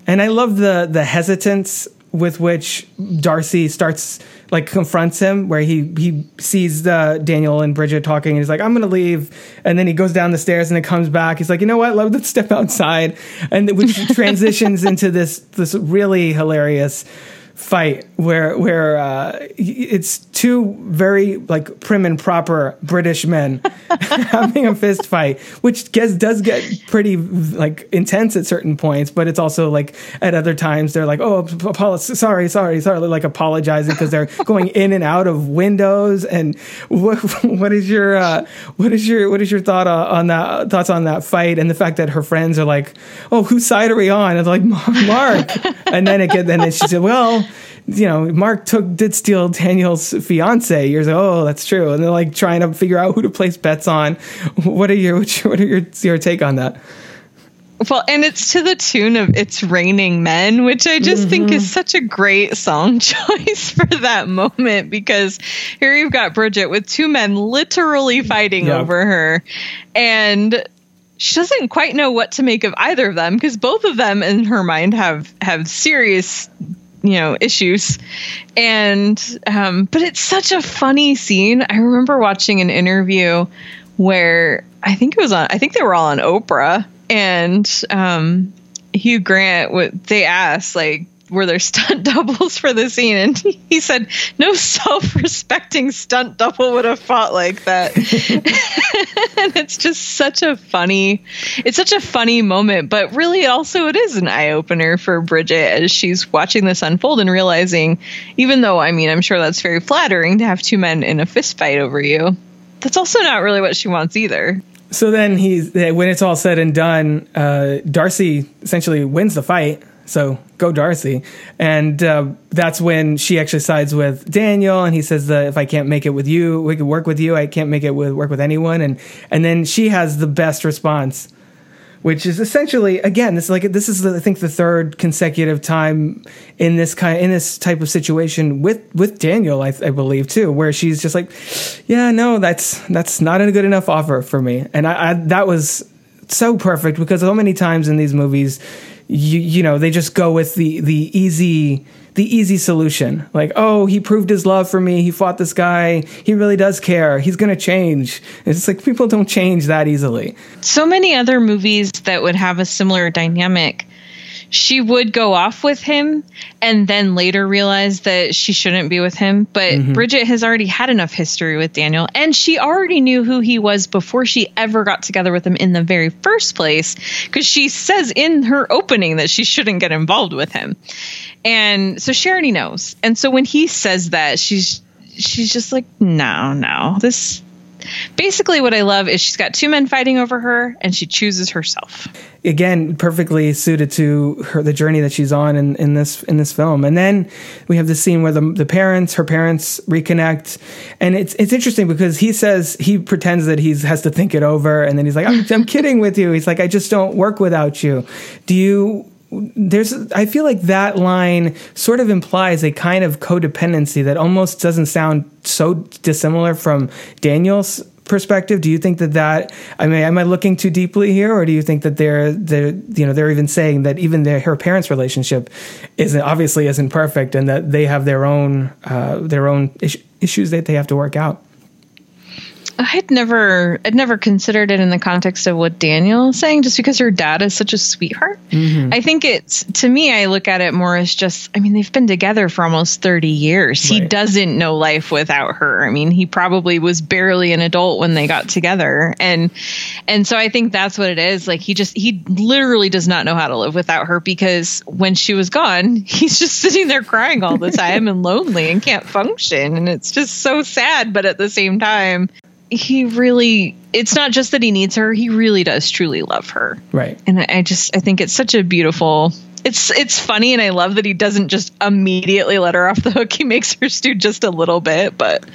And I love the the hesitance with which Darcy starts like confronts him, where he he sees the Daniel and Bridget talking, and he's like, "I'm gonna leave," and then he goes down the stairs and it comes back. He's like, "You know what? Let's step outside," and which transitions into this this really hilarious fight where where uh, it's two very like prim and proper British men having a fist fight, which gets does get pretty like intense at certain points, but it's also like at other times they're like, oh, sorry, sorry, sorry, like apologizing because they're going in and out of windows. And what what is your uh, what is your what is your thought uh, on that thoughts on that fight and the fact that her friends are like, oh, whose side are we on? It's like Mark, and then it get, then she said, well you know, Mark took did steal Daniel's fiance years ago. Oh, that's true. And they're like trying to figure out who to place bets on. What are your what are your your take on that? Well, and it's to the tune of It's Raining Men, which I just mm-hmm. think is mm-hmm. such a great song choice for that moment because here you've got Bridget with two men literally fighting yep. over her. And she doesn't quite know what to make of either of them because both of them in her mind have have serious you know issues. And um, but it's such a funny scene. I remember watching an interview where i think it was on i think they were all on oprah and um, hugh grant what they asked like were there stunt doubles for the scene and he said no self-respecting stunt double would have fought like that. And it's just such a funny it's such a funny moment but really also it is an eye-opener for bridget as she's watching this unfold and realizing even though i mean i'm sure that's very flattering to have two men in a fist fight over you that's also not really what she wants either. So then he's when it's all said and done uh, darcy essentially wins the fight so go Darcy. And uh, that's when she actually sides with Daniel, and he says that if I can't make it with you, we can work with you. I can't make it with work with anyone. And and then she has the best response, which is essentially again this is like this is the, I think the third consecutive time in this kind in this type of situation with with Daniel, I, I believe too, where she's just like, yeah, no, that's that's not a good enough offer for me. And I, I that was so perfect because so many times in these movies you you know they just go with the the easy the easy solution. Like oh he proved his love for me. He fought this guy. He really does care. He's going to change. It's like people don't change that easily. So many other movies that would have a similar dynamic she would go off with him and then later realize that she shouldn't be with him. But mm-hmm. Bridget has already had enough history with Daniel and she already knew who he was before she ever got together with him in the very first place because she says in her opening that she shouldn't get involved with him. And so she already knows. And so when he says that, she's she's just like, no, no, this basically what I love is she's got two men fighting over her and she chooses herself. Again, perfectly suited to her the journey that she's on in, in this in this film. And then we have the scene where the the parents, her parents reconnect. And it's it's interesting because he says he pretends that he has to think it over and then he's like, I'm, I'm kidding with you. He's like, I just don't work without you. Do you there's I feel like that line sort of implies a kind of codependency that almost doesn't sound so dissimilar from Daniel's perspective. Do you think that that I mean am I looking too deeply here or do you think that they're they're you know they're even saying that even their her parents relationship isn't obviously isn't perfect and that they have their own uh, their own is- issues that they have to work out? I had never, I'd never considered it in the context of what Daniel is saying, just because her dad is such a sweetheart. Mm-hmm. I think it's to me, I look at it more as just, I mean, they've been together for almost thirty years. Right. He doesn't know life without her. I mean, he probably was barely an adult when they got together, and and so I think that's what it is. Like he just, he literally does not know how to live without her because when she was gone, he's just sitting there crying all the time and lonely and can't function, and it's just so sad. But at the same time he really it's not just that he needs her he really does truly love her. Right. And i just i think it's such a beautiful it's it's funny and i love that he doesn't just immediately let her off the hook. He makes her stew just a little bit but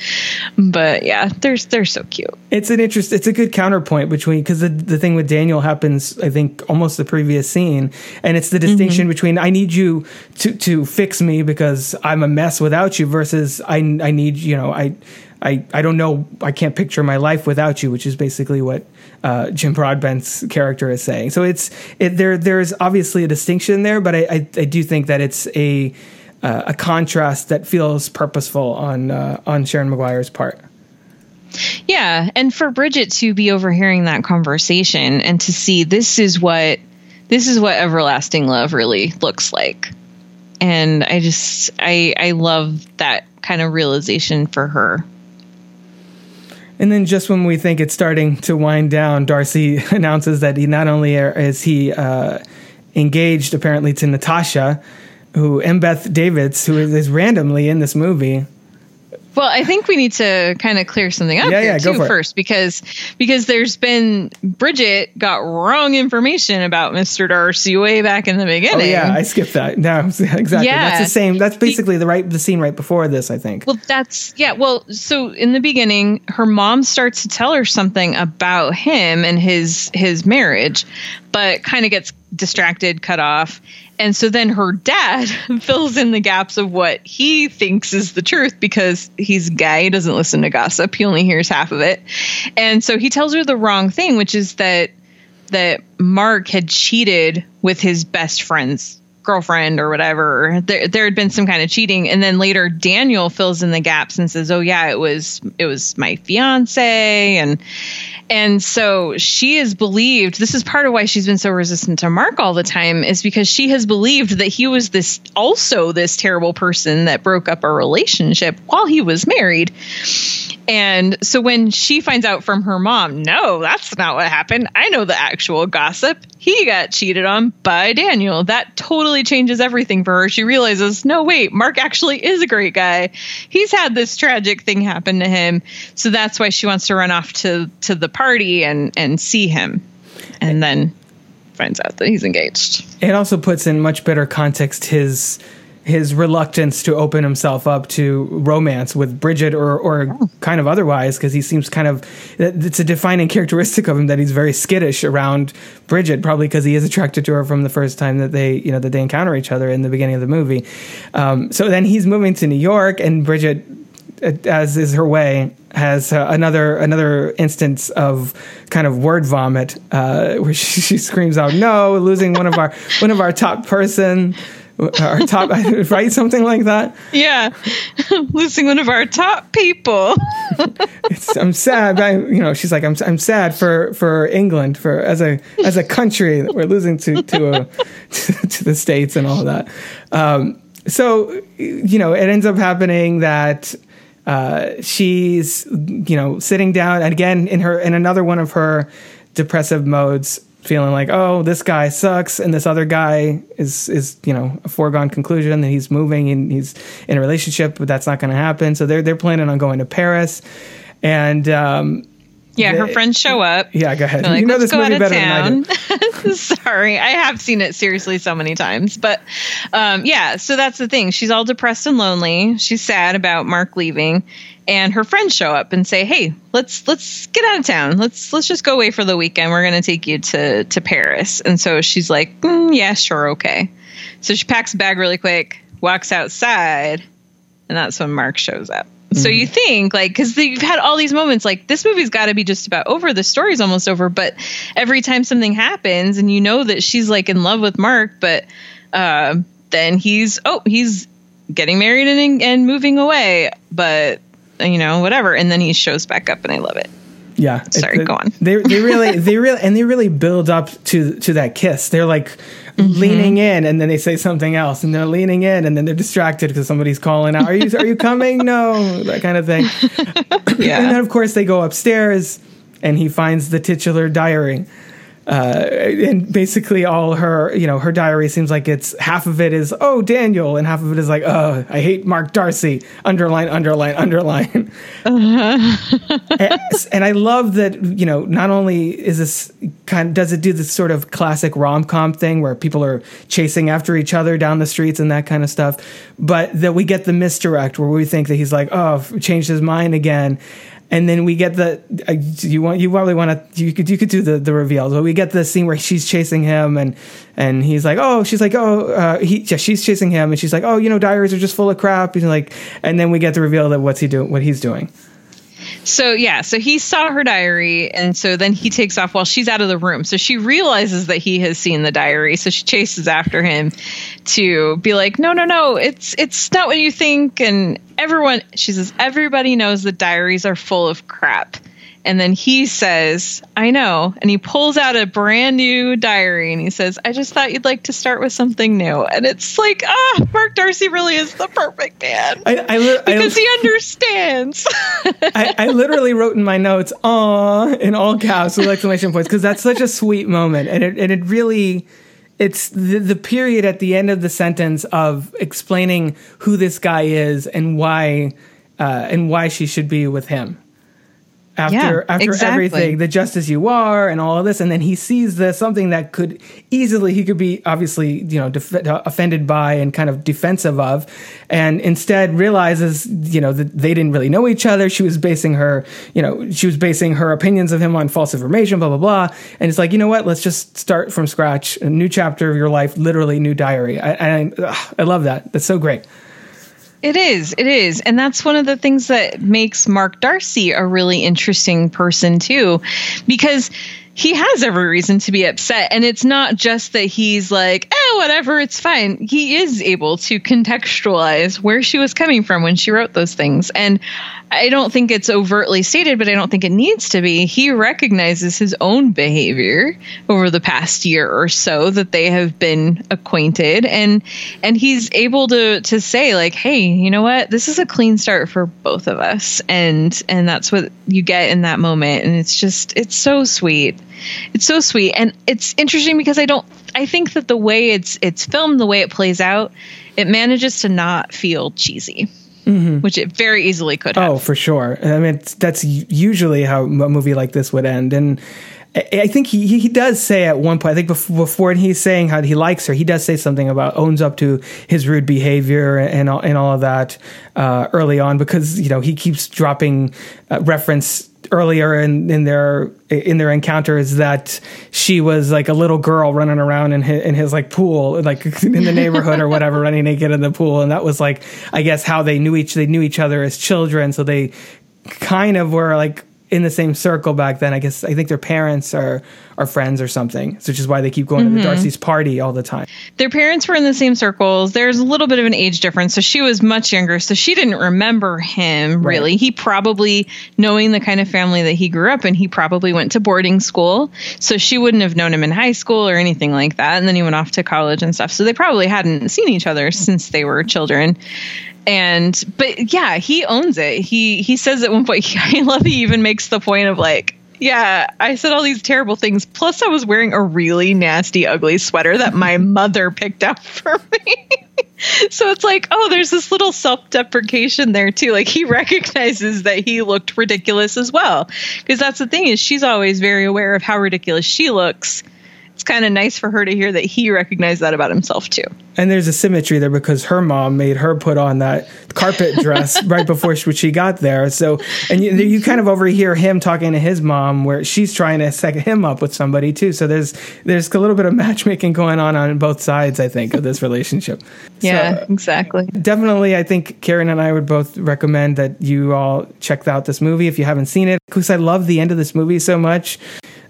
but yeah they're they're so cute. It's an interest it's a good counterpoint between because the, the thing with daniel happens i think almost the previous scene. And it's the distinction mm-hmm. between i need you to to fix me because i'm a mess without you versus i i need you know i I, I don't know I can't picture my life without you, which is basically what uh, Jim Broadbent's character is saying. So it's it, there there's obviously a distinction there, but I, I, I do think that it's a uh, a contrast that feels purposeful on uh, on Sharon Maguire's part. Yeah, and for Bridget to be overhearing that conversation and to see this is what this is what everlasting love really looks like and I just I I love that kind of realization for her. And then, just when we think it's starting to wind down, Darcy announces that he not only is he uh, engaged apparently to Natasha, who Embeth Davidtz, who is randomly in this movie. Well, I think we need to kind of clear something up Yeah, here yeah, too for it. first because because there's been Bridget got wrong information about Mr. Darcy way back in the Oh beginning. yeah, I skipped that. No, exactly. Yeah. That's the same. That's basically the right the scene right before this, I think. Well, that's yeah. Well, so in the beginning, her mom starts to tell her something about him and his his marriage, but kind of gets distracted, cut off, and so then her dad fills in the gaps of what he thinks is the truth because he's gay, he doesn't listen to gossip, he only hears half of it, and so he tells her the wrong thing, which is that that Mark had cheated with his best friend's girlfriend or whatever. There there had been some kind of cheating and then later Daniel fills in the gaps and says, "Oh yeah, it was it was my fiance." And and so she has believed this is part of why she's been so resistant to Mark all the time is because she has believed that he was this also this terrible person that broke up a relationship while he was married. And so when she finds out from her mom, no, that's not what happened. I know the actual gossip. He got cheated on by Daniel. That totally changes everything for her. She realizes, no, wait, Mark actually is a great guy. He's had this tragic thing happen to him. So that's why she wants to run off to, to the party and, and see him. And then finds out that he's engaged. It also puts in much better context his his reluctance to open himself up to romance with Bridget or or kind of otherwise because he seems kind of it's a defining characteristic of him that he's very skittish around Bridget probably because he is attracted to her from the first time that they you know that they encounter each other in the beginning of the movie. Um, so then he's moving to New York and Bridget uh, as is her way has uh, another another instance of kind of word vomit uh, where she, she screams out no losing one of our one of our top person our top right something like that Yeah. Losing one of our top people. it's, I'm sad I, you know she's like I'm I'm sad for for England for as a as a country that we're losing to to a, to the states and all that um, so you know it ends up happening that uh, she's you know sitting down and again in her in another one of her depressive modes feeling like oh this guy sucks and this other guy is is you know a foregone conclusion that he's moving and he's in a relationship but that's not going to happen so they're they're planning on going to Paris and um, Yeah, her friends show up. yeah go ahead like, you know this movie better than I do. Sorry, I have seen it seriously so many times, but um, yeah. So that's the thing. She's all depressed and lonely. She's sad about Mark leaving, and her friends show up and say, "Hey, let's let's get out of town. Let's let's just go away for the weekend. We're gonna take you to to Paris." And so she's like, "Mm, "Yeah, sure, okay." So she packs a bag really quick, walks outside, and that's when Mark shows up. So you think like because you've had all these moments like this movie's got to be just about over. The story's almost over, but every time something happens and you know that she's like in love with Mark, but uh, then he's oh he's getting married and and moving away, but you know whatever, and then he shows back up and I love it. Yeah. Sorry, go on. They they really they really and they really build up to to that kiss. They're like Mm-hmm. leaning in and then they say something else and they're leaning in and then they're distracted because somebody's calling out. Are you are you coming? No, that kind of thing. And then of course they go upstairs and he finds the titular diary. Uh, and basically all her, you know, her diary seems like it's half of it is oh Daniel, and half of it is like oh I hate Mark Darcy. Underline, underline, underline. and, and I love that you know not only is this kind does it do this sort of classic rom com thing where people are chasing after each other down the streets and that kind of stuff, but that we get the misdirect where we think that he's like oh changed his mind again. And then we get the uh, you want you probably want to you could you could do the the reveals, but we get the scene where she's chasing him and and he's like oh she's like oh uh, he yeah she's chasing him and she's like oh you know diaries are just full of crap he's like and then we get the reveal that what's he doing what he's doing So yeah, so he saw her diary, and so then he takes off while she's out of the room. So she realizes that he has seen the diary, so she chases after him to be like, "No, no, no, it's it's not what you think." And everyone, she says, everybody knows that diaries are full of crap, And then he says, I know. And he pulls out a brand new diary and he says, I just thought you'd like to start with something new. And it's like, ah, Mark Darcy really is the perfect man. I, I, li- because I, he understands. I, I literally wrote in my notes, "aw" in all caps with exclamation points because that's such a sweet moment, and it and it really, it's the, the period at the end of the sentence of explaining who this guy is and why, uh, and why she should be with him. After Yeah, after exactly. everything, the just as you are, and all of this, and then he sees this something that could easily he could be obviously you know def- uh, offended by and kind of defensive of, and instead realizes you know that they didn't really know each other. She was basing her you know she was basing her opinions of him on false information, blah blah blah, and it's like you know what, let's just start from scratch, a new chapter of your life, literally new diary. I I, I love that. That's so great. It is. It is. And that's one of the things that makes Mark Darcy a really interesting person, too, because he has every reason to be upset. And it's not just that he's like, eh, whatever, it's fine. He is able to contextualize where she was coming from when she wrote those things. And I don't think it's overtly stated, but I don't think it needs to be. He recognizes his own behavior over the past year or so that they have been acquainted and and he's able to to say like, "Hey, you know what? This is a clean start for both of us." And and that's what you get in that moment and it's just it's so sweet. It's so sweet and it's interesting because I don't I think that the way it's it's filmed, the way it plays out, it manages to not feel cheesy. Which it very easily could have. Oh, for sure. I mean, it's, that's usually how a movie like this would end. And I, I think he, he does say at one point, I think before, before he's saying how he likes her, he does say something about owns up to his rude behavior and all, and all of that uh, early on because, you know, he keeps dropping uh, reference earlier in, in their in their encounters that she was like a little girl running around in his, in his like pool like in the neighborhood or whatever running naked in the pool. And that was like I guess how they knew each they knew each other as children. So they kind of were like in the same circle back then. I guess I think their parents are are friends or something which is why they keep going to the mm-hmm. Darcy's party all the time their parents were in the same circles. There's a little bit of an age difference. So she was much younger. So she didn't remember him really. He probably, knowing the kind of family that he grew up in, he probably went to boarding school. So she wouldn't have known him in high school or anything like that. And then he went off to college and stuff. So they probably hadn't seen each other since they were children. And, but yeah, he owns it. He, he says at one point, I love he even makes the point of like, yeah, I said all these terrible things. Plus, I was wearing a really nasty, ugly sweater that my mother picked out for me. so it's like, oh, there's this little self deprecation there, too. Like, he recognizes that he looked ridiculous as well. Because that's the thing is, she's always very aware of how ridiculous she looks. It's kind of nice for her to hear that he recognized that about himself, too. and there's a symmetry there because her mom made her put on that carpet dress right before she, she got there. So, and you, you kind of overhear him talking to his mom where she's trying to set him up with somebody too. So there's there's a little bit of matchmaking going on on both sides, I think, of this relationship. Yeah, So, exactly. definitely, I think Karen and I would both recommend that you all check out this movie if you haven't seen it because I love the end of this movie so much.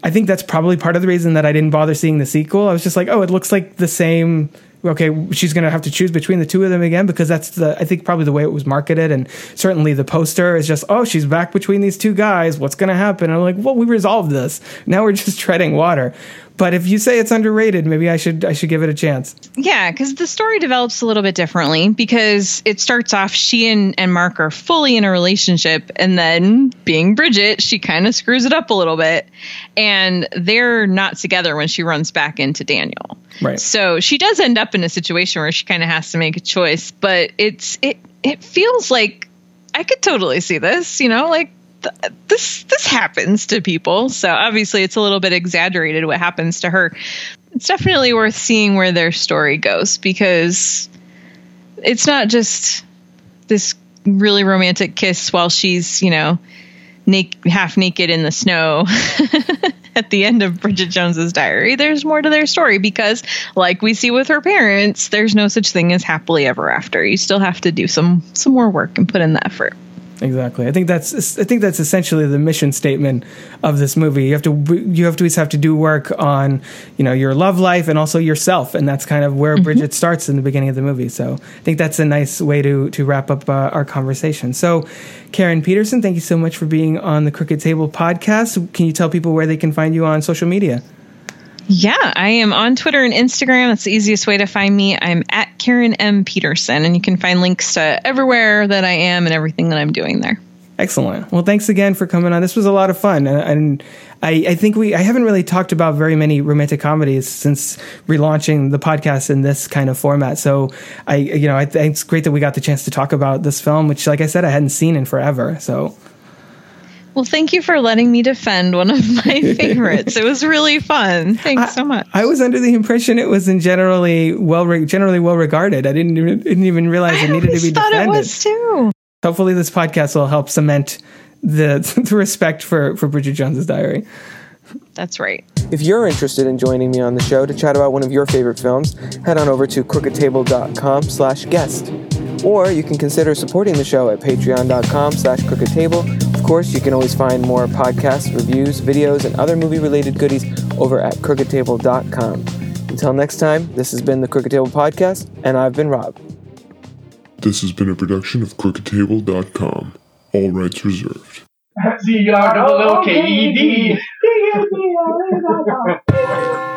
I think that's probably part of the reason that I didn't bother seeing the sequel. I was just like, oh, it looks like the same. Okay, she's going to have to choose between the two of them again because that's the I think probably the way it was marketed, and certainly the poster is just, oh, she's back between these two guys. What's going to happen? And I'm like, well, we resolved this. Now we're just treading water. But if you say it's underrated, maybe I should I should give it a chance. Yeah, because the story develops a little bit differently because it starts off she and, and Mark are fully in a relationship, and then being Bridget, she kind of screws it up a little bit, and they're not together when she runs back into Daniel. Right. So she does end up in a situation where she kind of has to make a choice, but it's it it feels like I could totally see this, you know, like th- this this happens to people. So obviously it's a little bit exaggerated what happens to her. It's definitely worth seeing where their story goes because it's not just this really romantic kiss while she's, you know, naked, half naked in the snow at the end of Bridget Jones's diary. There's more to their story because, like we see with her parents, there's no such thing as happily ever after. You still have to do some some more work and put in the effort. Exactly. I think that's I think that's essentially the mission statement of this movie. You have to you have to have to do work on you know your love life and also yourself, and that's kind of where mm-hmm. Bridget starts in the beginning of the movie. So I think that's a nice way to to wrap up uh, our conversation. So, Karen Peterson, thank you so much for being on the Crooked Table podcast. Can you tell people where they can find you on social media? Yeah, I am on Twitter and Instagram. That's the easiest way to find me. I'm at Karen M. Peterson, and you can find links to everywhere that I am and everything that I'm doing there. Excellent. Well, thanks again for coming on. This was a lot of fun, and, I, I, think we I haven't really talked about very many romantic comedies since relaunching the podcast in this kind of format. So I, you know, I think it's great that we got the chance to talk about this film, which, like I said, I hadn't seen in forever. So well, thank you for letting me defend one of my favorites. it was really fun. Thanks I, so much. I was under the impression it was in generally well generally well regarded. I didn't even, didn't even realize it needed to be thought defended. It was too. Hopefully, this podcast will help cement the the respect for for Bridget Jones's Diary. That's right. If you're interested in joining me on the show to chat about one of your favorite films, head on over to crookedtable.com slash guest. Or you can consider supporting the show at patreon.com slash crookedtable. Of course, you can always find more podcasts, reviews, videos, and other movie-related goodies over at crookedtable.com. Until next time, this has been the Crooked Table Podcast, and I've been Rob. This has been a production of crookedtable.com. All rights reserved. C-R-O-O-K-E-D.